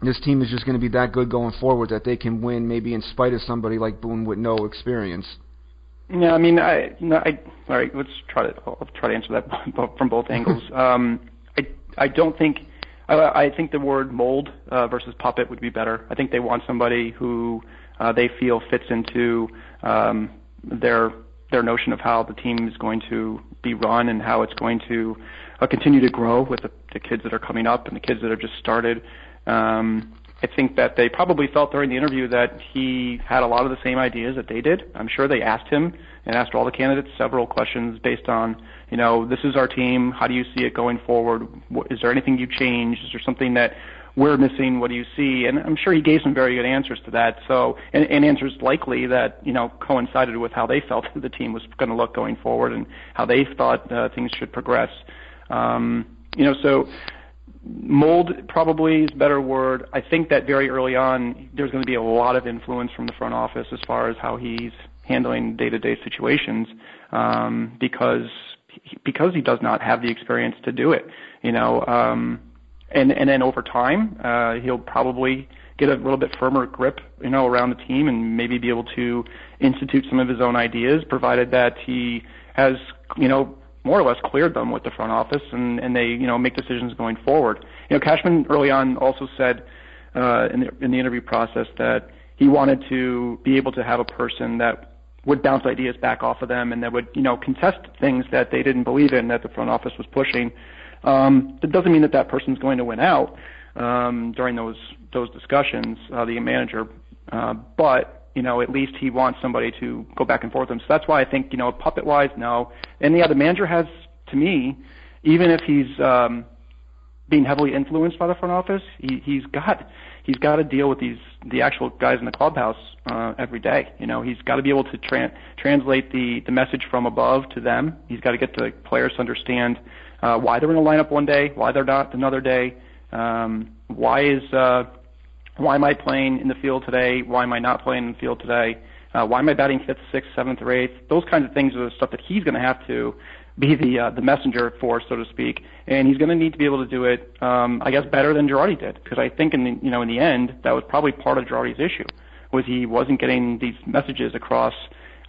this team is just going to be that good going forward that they can win maybe in spite of somebody like Boone with no experience? Yeah, I mean, I, no, I all right. Let's try to I'll try to answer that from both angles. um, I I don't think I, I think the word mold uh, versus puppet would be better. I think they want somebody who uh, they feel fits into um, their their notion of how the team is going to be run and how it's going to uh, continue to grow with the, the kids that are coming up and the kids that have just started. Um, I think that they probably felt during the interview that he had a lot of the same ideas that they did. I'm sure they asked him and asked all the candidates several questions based on, you know, this is our team. How do you see it going forward? Is there anything you change? Is there something that we're missing? What do you see? And I'm sure he gave some very good answers to that. So, and, and answers likely that you know coincided with how they felt the team was going to look going forward and how they thought uh, things should progress. Um, you know, so mold probably is a better word. I think that very early on, there's going to be a lot of influence from the front office as far as how he's handling day-to-day situations, um, because because he does not have the experience to do it. You know, um, and and then over time, uh, he'll probably get a little bit firmer grip, you know, around the team, and maybe be able to institute some of his own ideas, provided that he has, you know, more or less cleared them with the front office, and, and they you know make decisions going forward. You know, Cashman early on also said uh, in the in the interview process that he wanted to be able to have a person that would bounce ideas back off of them and that would you know contest things that they didn't believe in that the front office was pushing. Um, that doesn't mean that that person's going to win out um, during those those discussions, uh, the manager, uh, but you know, at least he wants somebody to go back and forth with him. So that's why I think, you know, puppet wise, no. And yeah, the manager has, to me, even if he's um, being heavily influenced by the front office, he, he's got he's got to deal with these the actual guys in the clubhouse uh, every day. You know, he's got to be able to tra- translate the the message from above to them. He's got to get the players to understand uh, why they're in the lineup one day, why they're not another day. Um, why is uh, why am I playing in the field today? Why am I not playing in the field today? Uh, why am I batting fifth, sixth, seventh, or eighth? Those kinds of things are the stuff that he's going to have to be the uh, the messenger for, so to speak, and he's going to need to be able to do it, um, I guess, better than Girardi did. Because I think in the you know in the end, that was probably part of Girardi's issue, was he wasn't getting these messages across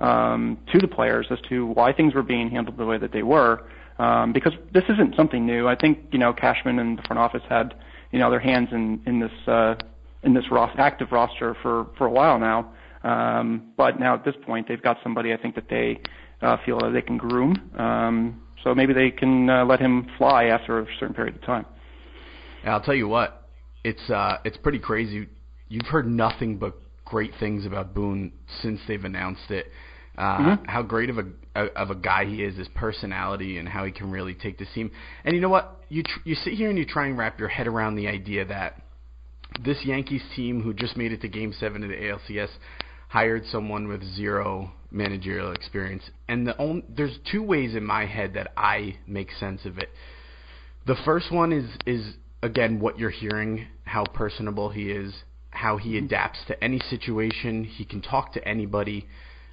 um, to the players as to why things were being handled the way that they were. Um, because this isn't something new. I think you know Cashman and the front office had you know their hands in in this uh, in this ros- active roster for for a while now. Um, but now at this point, they've got somebody I think that they uh, feel that they can groom. Um, so maybe they can uh, let him fly after a certain period of time. And I'll tell you what, it's uh, it's pretty crazy. You've heard nothing but great things about Boone since they've announced it. Uh, mm-hmm. How great of a of a guy he is, his personality, and how he can really take the team. And you know what? You tr- you sit here and you try and wrap your head around the idea that this Yankees team, who just made it to Game Seven of the ALCS, hired someone with zero managerial experience. And the only, there's two ways in my head that I make sense of it. The first one is is again what you're hearing, how personable he is, how he mm-hmm. adapts to any situation. He can talk to anybody.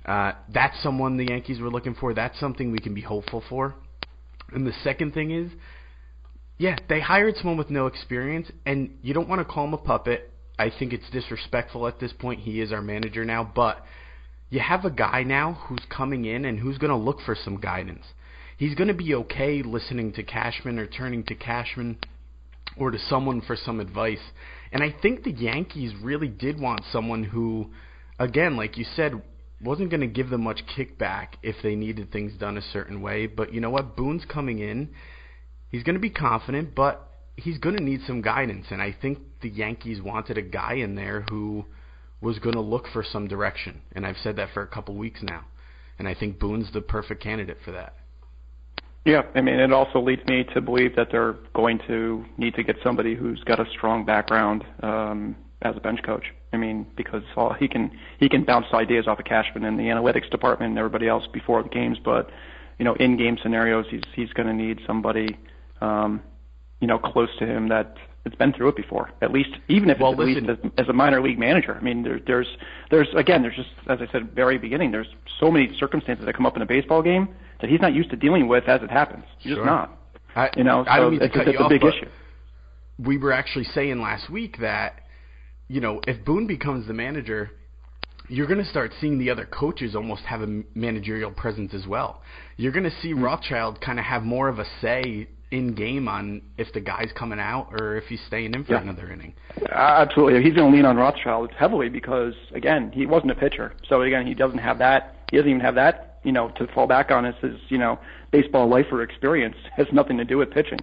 Uh, that's someone the Yankees were looking for. That's something we can be hopeful for. And the second thing is yeah, they hired someone with no experience, and you don't want to call him a puppet. I think it's disrespectful at this point. He is our manager now, but you have a guy now who's coming in and who's going to look for some guidance. He's going to be okay listening to Cashman or turning to Cashman or to someone for some advice. And I think the Yankees really did want someone who, again, like you said, wasn't going to give them much kickback if they needed things done a certain way. But you know what? Boone's coming in he's going to be confident, but he's going to need some guidance. And I think the Yankees wanted a guy in there who was going to look for some direction. And I've said that for a couple weeks now. And I think Boone's the perfect candidate for that. Yeah, I mean, it also leads me to believe that they're going to need to get somebody who's got a strong background um, as a bench coach. I mean, because all, he can he can bounce ideas off of Cashman and the analytics department and everybody else before the games, but you know, in game scenarios, he's he's going to need somebody, um, you know, close to him that has been through it before. At least, even if Well, it's at listen- least as, as a minor league manager. I mean, there, there's there's again, there's just as I said at the very beginning, there's so many circumstances that come up in a baseball game that he's not used to dealing with as it happens. He's Sure. just not. I, You know, I so don't mean to it's, cut it's you a off, big issue. we were actually saying last week that you know if Boone becomes the manager, you're going to start seeing the other coaches almost have a managerial presence as well. You're going to see Rothschild kind of have more of a say in game on if the guy's coming out or if he's staying in for Yeah. another inning. Absolutely. He's going to lean on Rothschild heavily because, again, he wasn't a pitcher. So, again, he doesn't have that. He doesn't even have that, you know, to fall back on as his, you know, baseball lifer experience. has nothing to do with pitching,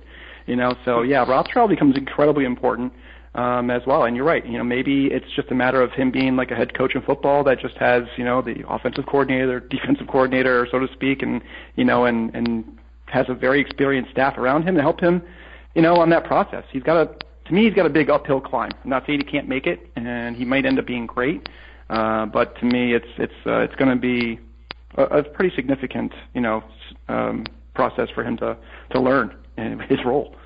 you know. So, yeah, Rothschild becomes incredibly important um, as well. And you're right. You know, maybe it's just a matter of him being like a head coach in football that just has, you know, the offensive coordinator, defensive coordinator, so to speak, and, you know, and, and has a very experienced staff around him to help him, you know, on that process. He's got a, to me, he's got a big uphill climb. I'm not saying he can't make it, and he might end up being great, uh, but to me, it's it's uh, it's going to be a, a pretty significant, you know, um, process for him to to learn his role.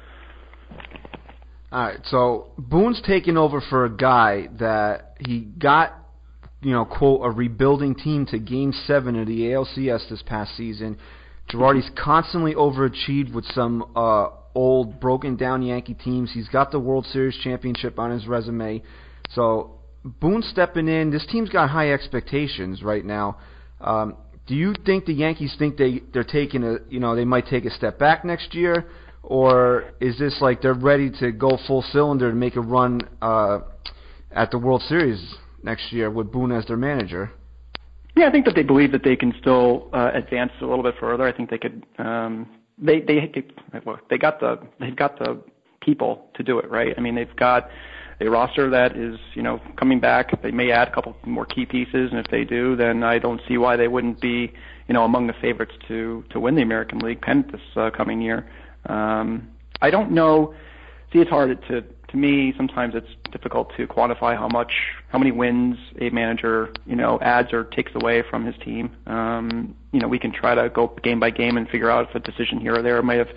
All right, so Boone's taking over for a guy that he got, you know, quote, a rebuilding team to Game Seven of the ALCS this past season. Girardi's constantly overachieved with some uh, old, broken down Yankee teams. He's got the World Series championship on his resume. So Boone stepping in. This team's got high expectations right now. Um, do you think the Yankees think they they're taking a you know they might take a step back next year, or is this like they're ready to go full cylinder and make a run uh, at the World Series next year with Boone as their manager? Yeah, I think that they believe that they can still uh, advance a little bit further. I think they could. Um, they they they got the they've got the people to do it, right? I mean, they've got a roster that is you know coming back. They may add a couple more key pieces, and if they do, then I don't see why they wouldn't be you know among the favorites to to win the American League pennant this uh, coming year. Um, I don't know. See, it's hard to to me. Sometimes it's difficult to quantify how much, how many wins a manager, you know, adds or takes away from his team. Um, you know, we can try to go game by game and figure out if a decision here or there might have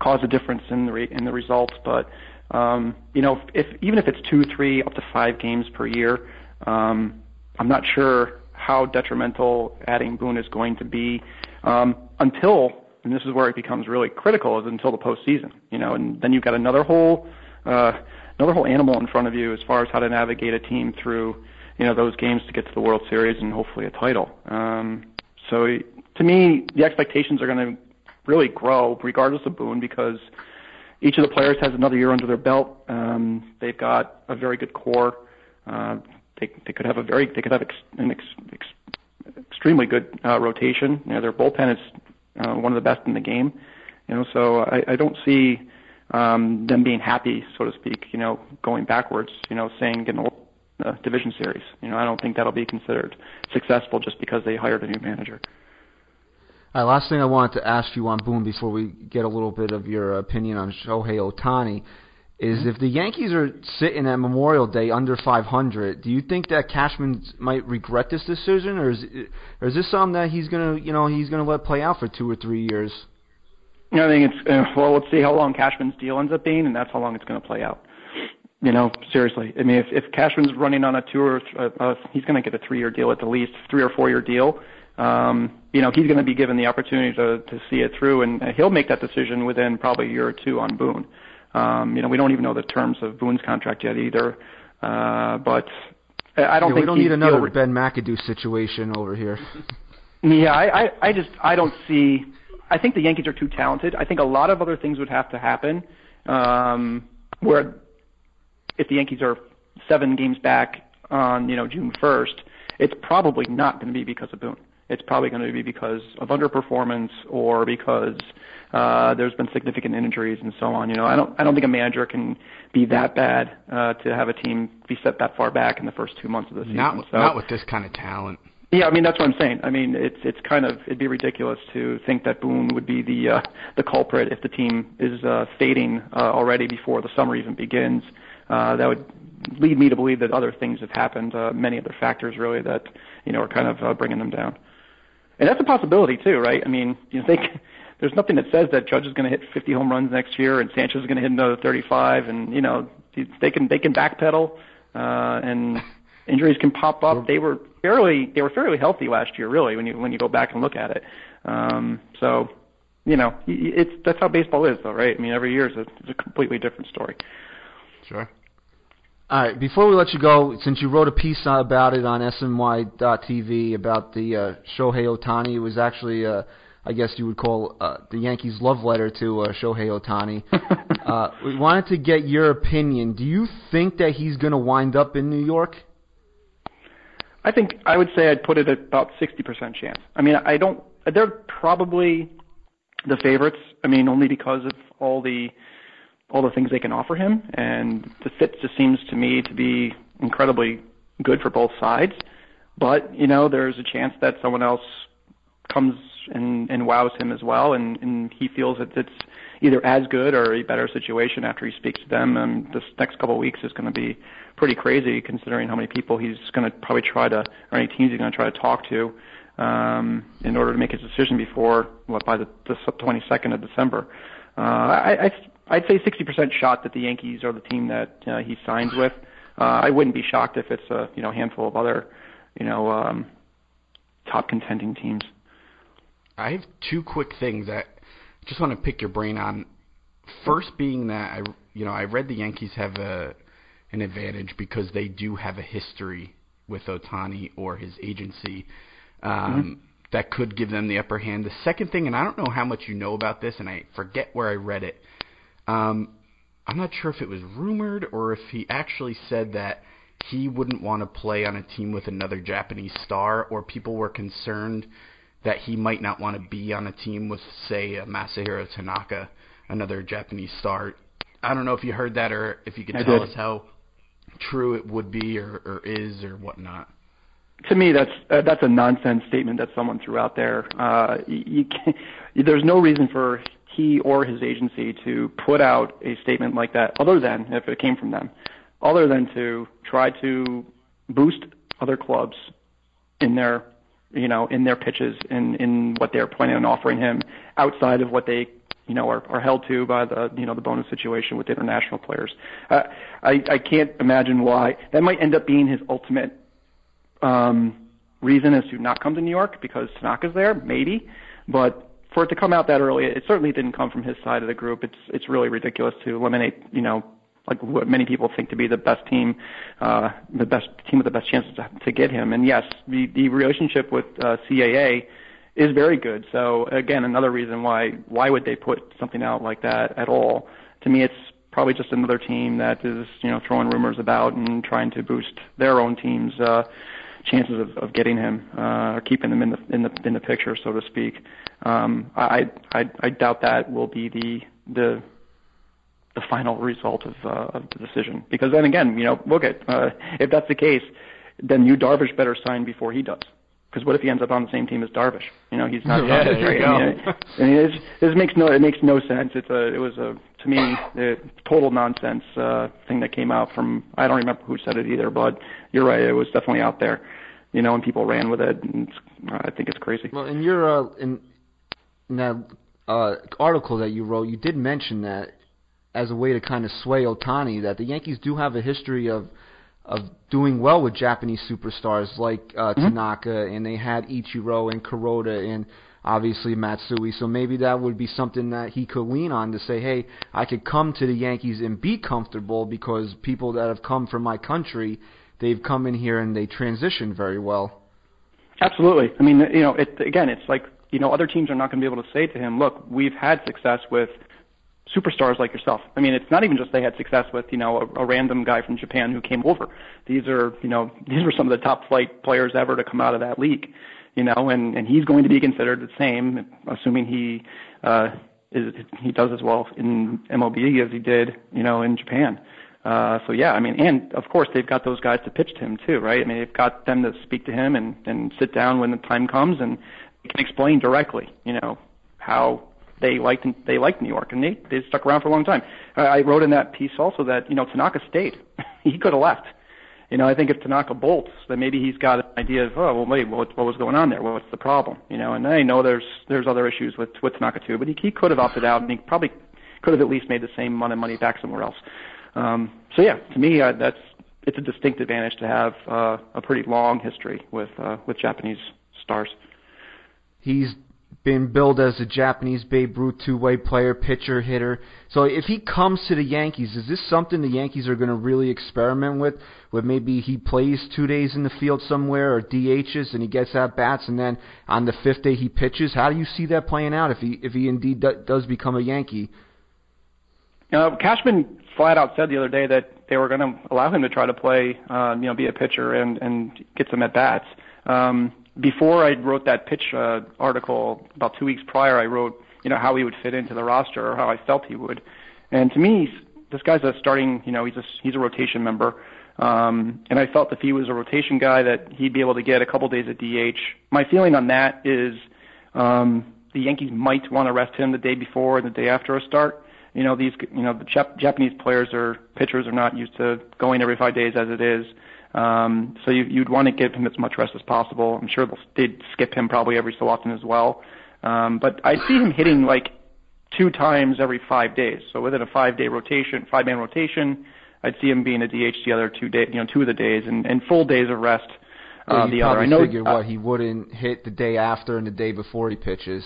caused a difference in the re- in the results. But um, you know, if even if it's two, three, up to five games per year, um, I'm not sure how detrimental adding Boone is going to be um, until, and this is where it becomes really critical, is until the postseason. You know, and then you've got another whole uh, another whole animal in front of you as far as how to navigate a team through you know those games to get to the World Series and hopefully a title. Um, so to me, the expectations are going to really grow regardless of Boone because each of the players has another year under their belt. Um, they've got a very good core. Uh, they they could have a very they could have ex, an ex, ex, extremely good uh, rotation. You know, their bullpen is uh, one of the best in the game. You know, so I, I don't see um, them being happy, so to speak. You know, going backwards. You know, saying getting a uh, division series. You know, I don't think that'll be considered successful just because they hired a new manager. All right, last thing I wanted to ask you on Boone before we get a little bit of your opinion on Shohei Ohtani is if the Yankees are sitting at Memorial Day under 500, do you think that Cashman might regret this decision, or is it, or is this something that he's gonna you know he's gonna let play out for two or three years? I think it's uh, well. Let's see how long Cashman's deal ends up being, and that's how long it's going to play out. You know, seriously. I mean, if if Cashman's running on a two or uh, uh, he's going to get a three-year deal at the least, three or four-year deal. Um, you know, he's going to be given the opportunity to to see it through, and uh, he'll make that decision within probably a year or two on Boone. Um, you know, we don't even know the terms of Boone's contract yet either. Uh, but I don't Yeah, think we don't need another he'll- Ben McAdoo situation over here. Yeah, I, I, I just I don't see. I think the Yankees are too talented. I think a lot of other things would have to happen. Um, where if the Yankees are seven games back on you know June first, it's probably not going to be because of Boone. It's probably going to be because of underperformance or because uh, there's been significant injuries and so on. You know, I don't I don't think a manager can be that bad uh, to have a team be set that far back in the first two months of the season. Not so, not with this kind of talent. Yeah, I mean that's what I'm saying. I mean it's it's kind of it'd be ridiculous to think that Boone would be the uh, the culprit if the team is uh, fading uh, already before the summer even begins. Uh, that would lead me to believe that other things have happened, uh, many other factors really that you know are kind of uh, bringing them down. And that's a possibility too, right? I mean, you know think there's nothing that says that Judge is going to hit 50 home runs next year and Sanchez is going to hit another 35, and you know they can they can backpedal uh, and injuries can pop up. They were fairly they were fairly healthy last year, really, when you when you go back and look at it. Um, so, you know, it's that's how baseball is, though, right? I mean, every year is a, is a completely different story. Sure. All right. Before we let you go, since you wrote a piece about it on SNY.TV about the uh, Shohei Ohtani, it was actually, uh, I guess you would call uh, the Yankees' love letter to uh, Shohei Ohtani. uh, we wanted to get your opinion. Do you think that he's going to wind up in New York? I think I would say I'd put it at about 60% chance. I mean, I don't. They're probably the favorites. I mean, only because of all the all the things they can offer him, and the fit just seems to me to be incredibly good for both sides. But you know, there's a chance that someone else comes and, and wows him as well, and, and he feels that it's either as good or a better situation after he speaks to them. And this next couple of weeks is going to be pretty crazy considering how many people he's going to probably try to, or any teams he's going to try to talk to um, in order to make his decision before what by the, the 22nd of December. Uh, I, I I'd say 60% shot that the Yankees are the team that uh, he signs with. Uh, I wouldn't be shocked if it's a you know handful of other you know um, top contending teams. I have two quick things that I just want to pick your brain on. First, being that I you know I read the Yankees have a an advantage because they do have a history with Ohtani or his agency um, mm-hmm. that could give them the upper hand. The second thing, and I don't know how much you know about this, and I forget where I read it. Um, I'm not sure if it was rumored or if he actually said that he wouldn't want to play on a team with another Japanese star, or people were concerned that he might not want to be on a team with, say, Masahiro Tanaka, another Japanese star. I don't know if you heard that or if you could I tell did. us how true it would be or, or is or whatnot. To me, that's uh, that's a nonsense statement that someone threw out there. Uh, you, you can't, there's no reason for he or his agency to put out a statement like that, other than if it came from them, other than to try to boost other clubs in their you know in their pitches in in what they're planning on offering him outside of what they you know, are, are held to by the, you know, the bonus situation with international players. Uh, I, I can't imagine why that might end up being his ultimate um, reason as to not come to New York because Tanaka's there, maybe. But for it to come out that early, it certainly didn't come from his side of the group. It's it's really ridiculous to eliminate, you know, like what many people think to be the best team, uh, the best team with the best chances to, to get him. And yes, the the relationship with uh, CAA is very good. So again, another reason why why would they put something out like that at all? To me, it's probably just another team that is you know throwing rumors about and trying to boost their own team's uh, chances of, of getting him uh, or keeping them in the in the in the picture, so to speak. Um, I, I I doubt that will be the the the final result of uh, of the decision because then again, you know, look at uh, if that's the case, then you Darvish better sign before he does because what if he ends up on the same team as Darvish? You know, he's not. Yeah, there you I mean, go. I mean, this makes no it makes no sense. It's a it was a to me a total nonsense uh, thing that came out from I don't remember who said it either, but you're right. It was definitely out there. You know, and people ran with it, and it's, I think it's crazy. Well, in your uh, in, in that uh, article that you wrote, you did mention that as a way to kind of sway Ohtani, that the Yankees do have a history of of doing well with Japanese superstars like uh, Mm-hmm. Tanaka, and they had Ichiro and Kuroda and obviously Matsui. So maybe that would be something that he could lean on to say, hey, I could come to the Yankees and be comfortable because people that have come from my country, they've come in here and they transition very well. Absolutely. I mean, you know, it, again, it's like you know, other teams are not going to be able to say to him, "Look, we've had success with superstars like yourself." I mean, it's not even just they had success with you know a, a random guy from Japan who came over. These are you know these were some of the top flight players ever to come out of that league. You know, and and he's going to be considered the same, assuming he uh, is he does as well in MLB as he did you know in Japan. Uh, so yeah, I mean, and of course they've got those guys to pitch to him too, right? I mean, they've got them to speak to him and and sit down when the time comes and can explain directly, you know, how they liked they liked New York and they they stuck around for a long time. I, I wrote in that piece also that you know Tanaka stayed. he could have left. You know, I think if Tanaka bolts, then maybe he's got an idea of, oh, well, wait, what, what was going on there? What's the problem? You know, and I know there's there's other issues with with Tanaka too, but he, he could have opted out, and he probably could have at least made the same amount of money back somewhere else. Um, so yeah, to me, uh, that's it's a distinct advantage to have uh, a pretty long history with uh, with Japanese stars. He's been billed as a Japanese Babe Ruth two-way player, pitcher, hitter. So if he comes to the Yankees, is this something the Yankees are going to really experiment with? Where maybe he plays two days in the field somewhere or DHs and he gets at bats, and then on the fifth day he pitches. How do you see that playing out if he if he indeed does become a Yankee? Uh, Cashman flat out said the other day that they were going to allow him to try to play, uh, you know, be a pitcher and and get some at bats. Um, before I wrote that pitch uh, article about two weeks prior, I wrote, you know, how he would fit into the roster or how I felt he would. And to me, this guy's a starting, you know, he's a he's a rotation member. Um, and I felt if he was a rotation guy that he'd be able to get a couple days at DH. My feeling on that is um, the Yankees might want to rest him the day before and the day after a start you know these you know the Jap- Japanese players or pitchers are not used to going every five days as it is. Um, so you, you'd want to give him as much rest as possible. I'm sure they'll, they'd skip him probably every so often as well. Um, but I see him hitting like two times every five days. So within a five-day rotation, five-man rotation, I'd see him being a DH the other two day, you know, two of the days, and, and full days of rest. Uh, yeah, the other. I know. Figured uh, what he wouldn't hit the day after and the day before he pitches.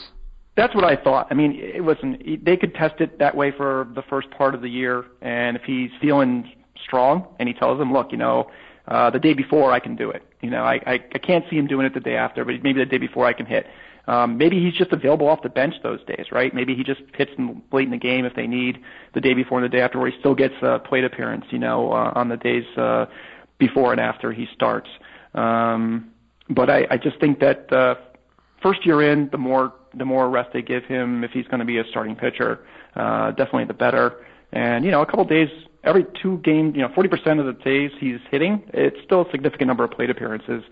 That's what I thought. I mean, it wasn't. They could test it that way for the first part of the year, and if he's feeling strong, and he tells them, look, you know, uh, the day before I can do it. You know, I, I I can't see him doing it the day after, but maybe the day before I can hit. Um, maybe he's just available off the bench those days, right? Maybe he just hits them late in the game if they need the day before and the day after, where he still gets a plate appearance, you know, uh, on the days uh, before and after he starts. Um, but I, I just think that uh, first year in, the more the more rest they give him, if he's going to be a starting pitcher, uh, definitely the better. And you know, a couple days, every two games, you know, 40% of the days he's hitting, it's still a significant number of plate appearances.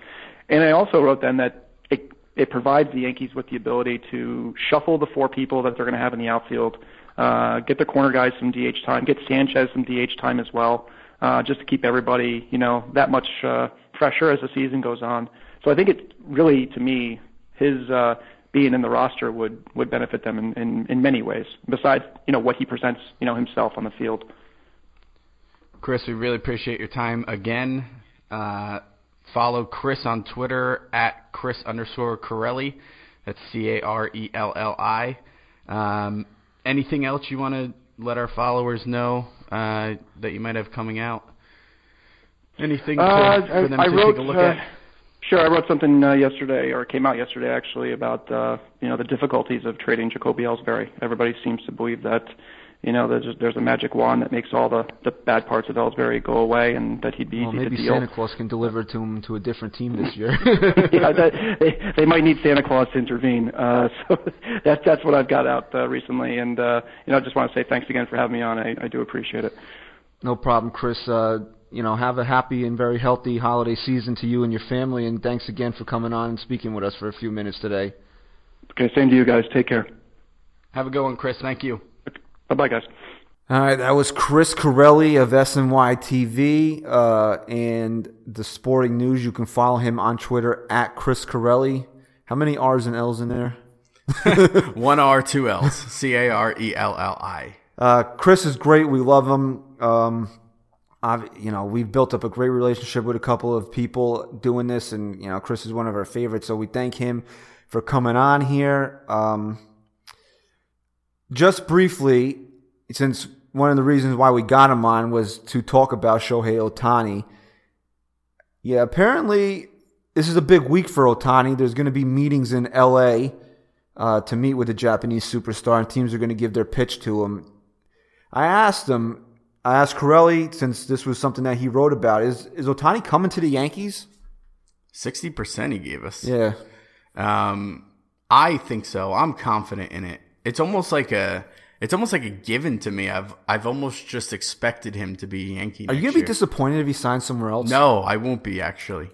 And I also wrote then that it it provides the Yankees with the ability to shuffle the four people that they're going to have in the outfield, uh, get the corner guys some DH time, get Sanchez some DH time as well, uh, just to keep everybody, you know, that much uh, fresher as the season goes on. So I think it really, to me, his uh, being in the roster would would benefit them in, in, in many ways. Besides, you know, what he presents, you know, himself on the field. Chris, we really appreciate your time again. Uh, follow Chris on Twitter at Chris underscore Carelli. That's C A R E L L I. Um, anything else you want to let our followers know uh, that you might have coming out? Anything uh, for them I, to wrote, take a look uh, at? Sure, I wrote something uh, yesterday, or came out yesterday actually, about uh, you know the difficulties of trading Jacoby Ellsbury. Everybody seems to believe that you know there's there's a magic wand that makes all the the bad parts of Ellsbury go away, and that he'd be well, easy maybe to deal. Maybe Santa Claus can deliver to him to a different team this year. yeah, that, they they might need Santa Claus to intervene. Uh, so that's that's what I've got out uh, recently, and uh, you know I just want to say thanks again for having me on. I, I do appreciate it. No problem, Chris. Uh, you know, have a happy and very healthy holiday season to you and your family, and thanks again for coming on and speaking with us for a few minutes today. Okay, same to you guys. Take care. Have a good one, Chris. Thank you. Bye bye, guys. All right, that was Chris Carelli of SNY TV uh, and the Sporting News. You can follow him on Twitter at Chris Carelli. How many R's and L's in there? One R, two L's. C A R E L L I. Uh, Chris is great. We love him. Um, I've, you know, we've built up a great relationship with a couple of people doing this, and you know, Chris is one of our favorites. So we thank him for coming on here. Um, just briefly, since one of the reasons why we got him on was to talk about Shohei Ohtani. Yeah, apparently this is a big week for Ohtani. There's going to be meetings in LA uh, to meet with the Japanese superstar, and teams are going to give their pitch to him. I asked him, I asked Carelli, since this was something that he wrote about, is is Ohtani coming to the Yankees? Sixty percent he gave us. Yeah. Um, I think so. I'm confident in it. It's almost like a it's almost like a given to me. I've I've almost just expected him to be a Yankee. Are you gonna be disappointed if he signs somewhere else? No, I won't be actually.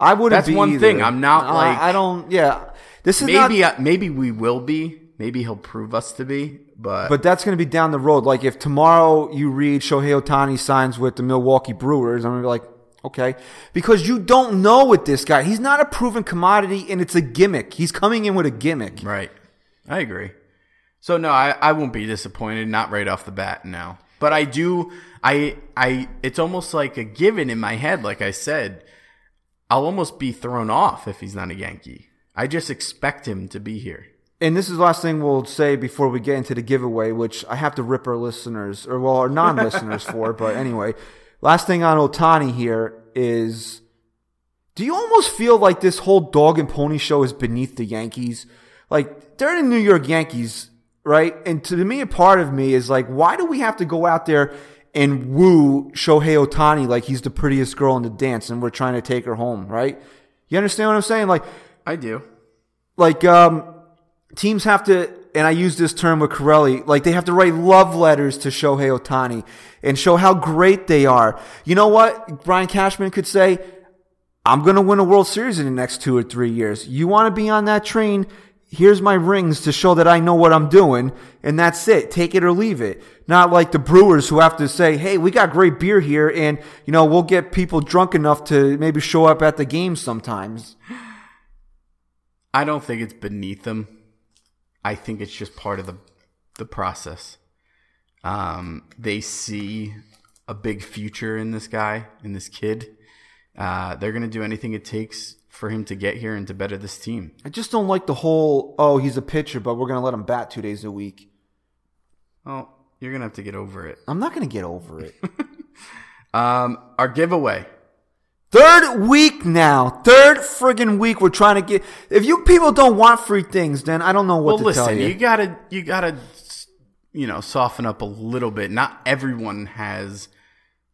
I wouldn't. That's be one either. thing. I'm not Uh, like- I don't. Yeah, this is Maybe not. uh, maybe we will be. Maybe he'll prove us to be. But, But that's going to be down the road. Like if tomorrow you read Shohei Ohtani signs with the Milwaukee Brewers, I'm going to be like, okay, because you don't know with this guy. He's not a proven commodity, and it's a gimmick. He's coming in with a gimmick. right, I agree. So no, I, I won't be disappointed. Not right off the bat, no. But I do. I I. It's almost like a given in my head. Like I said, I'll almost be thrown off if he's not a Yankee. I just expect him to be here. And this is the last thing we'll say before we get into the giveaway, which I have to rip our listeners, or well, our non-listeners for. But anyway, last thing on Ohtani here is, do you almost feel like this whole dog and pony show is beneath the Yankees? Like they're the New York Yankees, right? And to me, a part of me is like, why do we have to go out there and woo Shohei Ohtani like he's the prettiest girl in the dance, and we're trying to take her home, right? You understand what I'm saying? Like, I do. like um teams have to and I use this term with Carelli, like they have to write love letters to Shohei Ohtani and show how great they are. You know what? Brian Cashman could say, I'm going to win a World Series in the next two or three years. You want to be on that train? Here's my rings to show that I know what I'm doing, and that's it. Take it or leave it. Not like the Brewers who have to say, hey, we got great beer here, and, you know, we'll get people drunk enough to maybe show up at the games sometimes. I don't think it's beneath them. I think it's just part of the the process. Um, they see a big future in this guy, in this kid. Uh, they're gonna do anything it takes for him to get here and to better this team. I just don't like the whole, oh, he's a pitcher, but we're going to let him bat two days a week. Well, you're gonna have to get over it. I'm not going to get over it. Um, our giveaway. Third week now. Third friggin' week we're trying to get. If you people don't want free things, then I don't know what Well, to tell you. you gotta, you gotta, you know, soften up a little bit. Not everyone has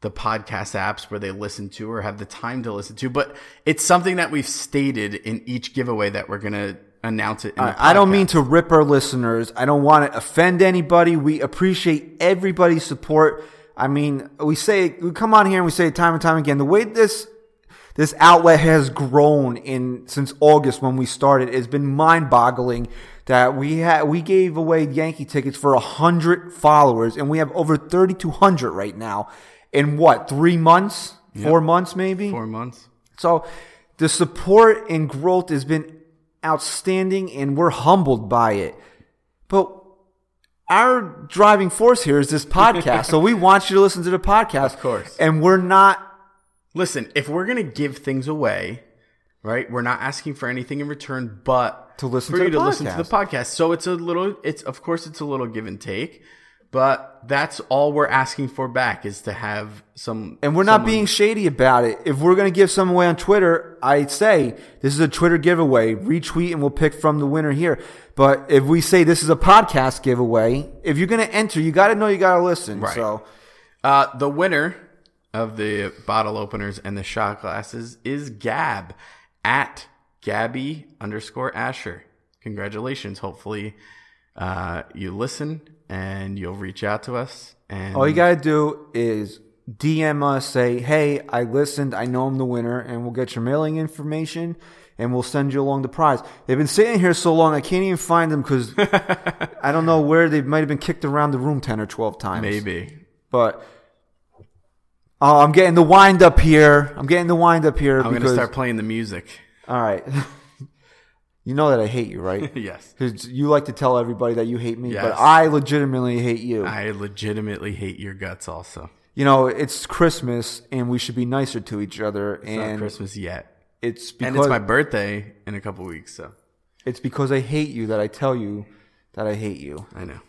the podcast apps where they listen to or have the time to listen to, but it's something that we've stated in each giveaway that we're gonna announce it. In the I don't mean to rip our listeners. I don't want to offend anybody. We appreciate everybody's support. I mean, we say we come on here and we say it time and time again. The way this this outlet has grown in since August when we started It's been mind-boggling. That we had we gave away Yankee tickets for a hundred followers, and we have over thirty-two hundred right now. In what three months, four months, maybe? four months. So the support and growth has been outstanding and we're humbled by it. But our driving force here is this podcast. so we want you to listen to the podcast. Of course. And we're not Listen, if we're gonna give things away, right? We're not asking for anything in return, but To listen for to you the to listen to the podcast. podcast. So it's a little. It's of course it's a little give and take, but that's all we're asking for back is to have some. and we're not being shady about it. If we're going to give some away on Twitter, I'd say this is a Twitter giveaway. Retweet and we'll pick from the winner here. But if we say this is a podcast giveaway, if you're going to enter, you got to know you got to listen. Right. So Uh, the winner of the bottle openers and the shot glasses is Gab at Gabby underscore Asher. Congratulations. Hopefully, uh, you listen and you'll reach out to us. And All you got to do is DM us, say, hey, I listened, I know I'm the winner, and we'll get your mailing information and we'll send you along the prize. They've been sitting here so long, I can't even find them because I don't know where they might have been kicked around the room 10 or 12 times. maybe. But oh, I'm getting the wind up here. I'm getting the wind up here. I'm going to start playing the music. All right. you know that I hate you, right? yes. Because you like to tell everybody that you hate me, but I legitimately hate you. I legitimately hate your guts also. you know, it's Christmas and we should be nicer to each other. It's not and Christmas yet. it's because And it's my birthday in a couple weeks, so it's because I hate you that I tell you that I hate you. I know.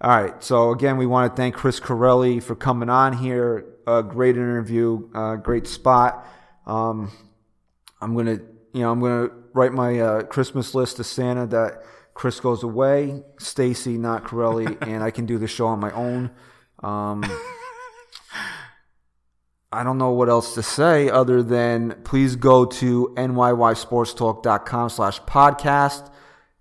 All right. So again, we want to thank Chris Carelli for coming on here. A great interview, uh, great spot. Um, I'm gonna, you know, I'm gonna write my uh, Christmas list to Santa that Chris goes away, Stacy, not Carelli, and I can do the show on my own. Um, I don't know what else to say other than please go to NYYSportsTalk.com slash podcast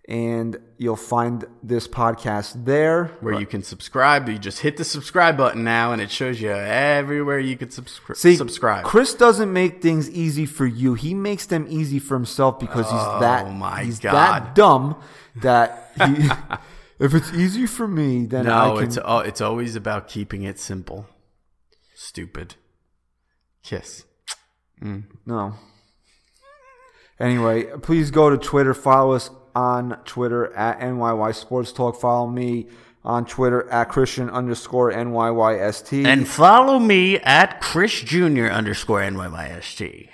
and you'll find this podcast there. Where you can subscribe. You just hit the subscribe button now, and it shows you everywhere you can subscri- See, subscribe. Chris doesn't make things easy for you. He makes them easy for himself because he's oh that Oh my he's God. that dumb that he, if it's easy for me, then I no, can. it's it's always about keeping it simple. Stupid. Kiss. Mm. No. Anyway, please go to Twitter. Follow us on Twitter at NYY Sports Talk. Follow me on Twitter at Christian underscore NYYST. And follow me at Chris Jr. underscore NYYST.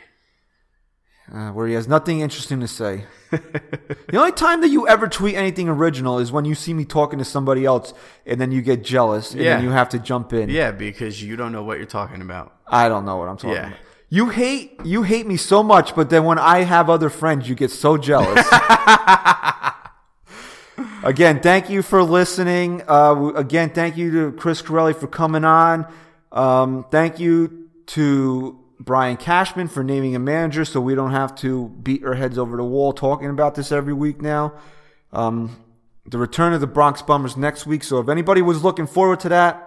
uh, where he has nothing interesting to say. the only time that you ever tweet anything original is when you see me talking to somebody else and then you get jealous and Yeah. then you have to jump in. Yeah, because you don't know what you're talking about. I don't know what I'm talking Yeah. about. You hate you hate me so much, but then when I have other friends, you get so jealous. again, thank you for listening. Uh, again, thank you to Chris Carelli for coming on. Um, thank you to Brian Cashman for naming a manager, so we don't have to beat our heads over the wall talking about this every week now. Um, the return of the Bronx Bombers next week. So if anybody was looking forward to that,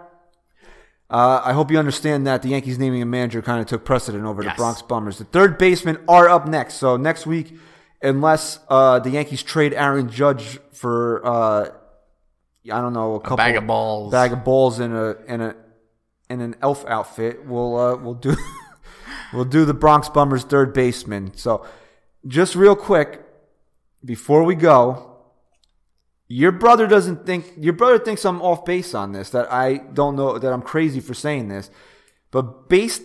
uh, I hope you understand that the Yankees naming a manager kind of took precedent over the Bronx Bombers. The third basemen are up next. So next week, unless uh, the Yankees trade Aaron Judge for uh, I don't know a couple bag of balls. bag of balls in a in a in an elf outfit, we'll uh, we'll do we'll do the Bronx Bombers third baseman. So just real quick before we go. Your brother doesn't think your brother thinks I'm off base on this. That I don't know that I'm crazy for saying this, but based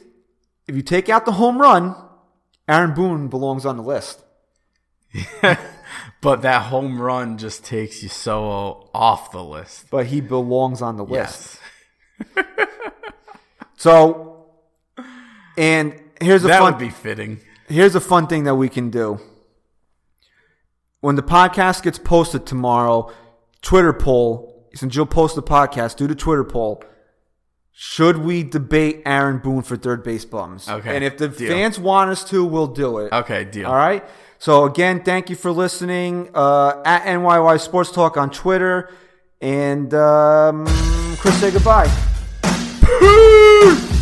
if you take out the home run, Aaron Boone belongs on the list. But that home run just takes you so off the list. But he belongs on the list. Yes. So, and here's a That fun would be fitting. here's a fun thing that we can do. When the podcast gets posted tomorrow, Twitter poll, since you'll post the podcast, do the Twitter poll. Should we debate Aaron Boone for third base bums? Okay, And if the deal. fans want us to, we'll do it. Okay, deal. All right. So again, thank you for listening. Uh, at NYY Sports Talk on Twitter. And um, Chris, say goodbye. Peace!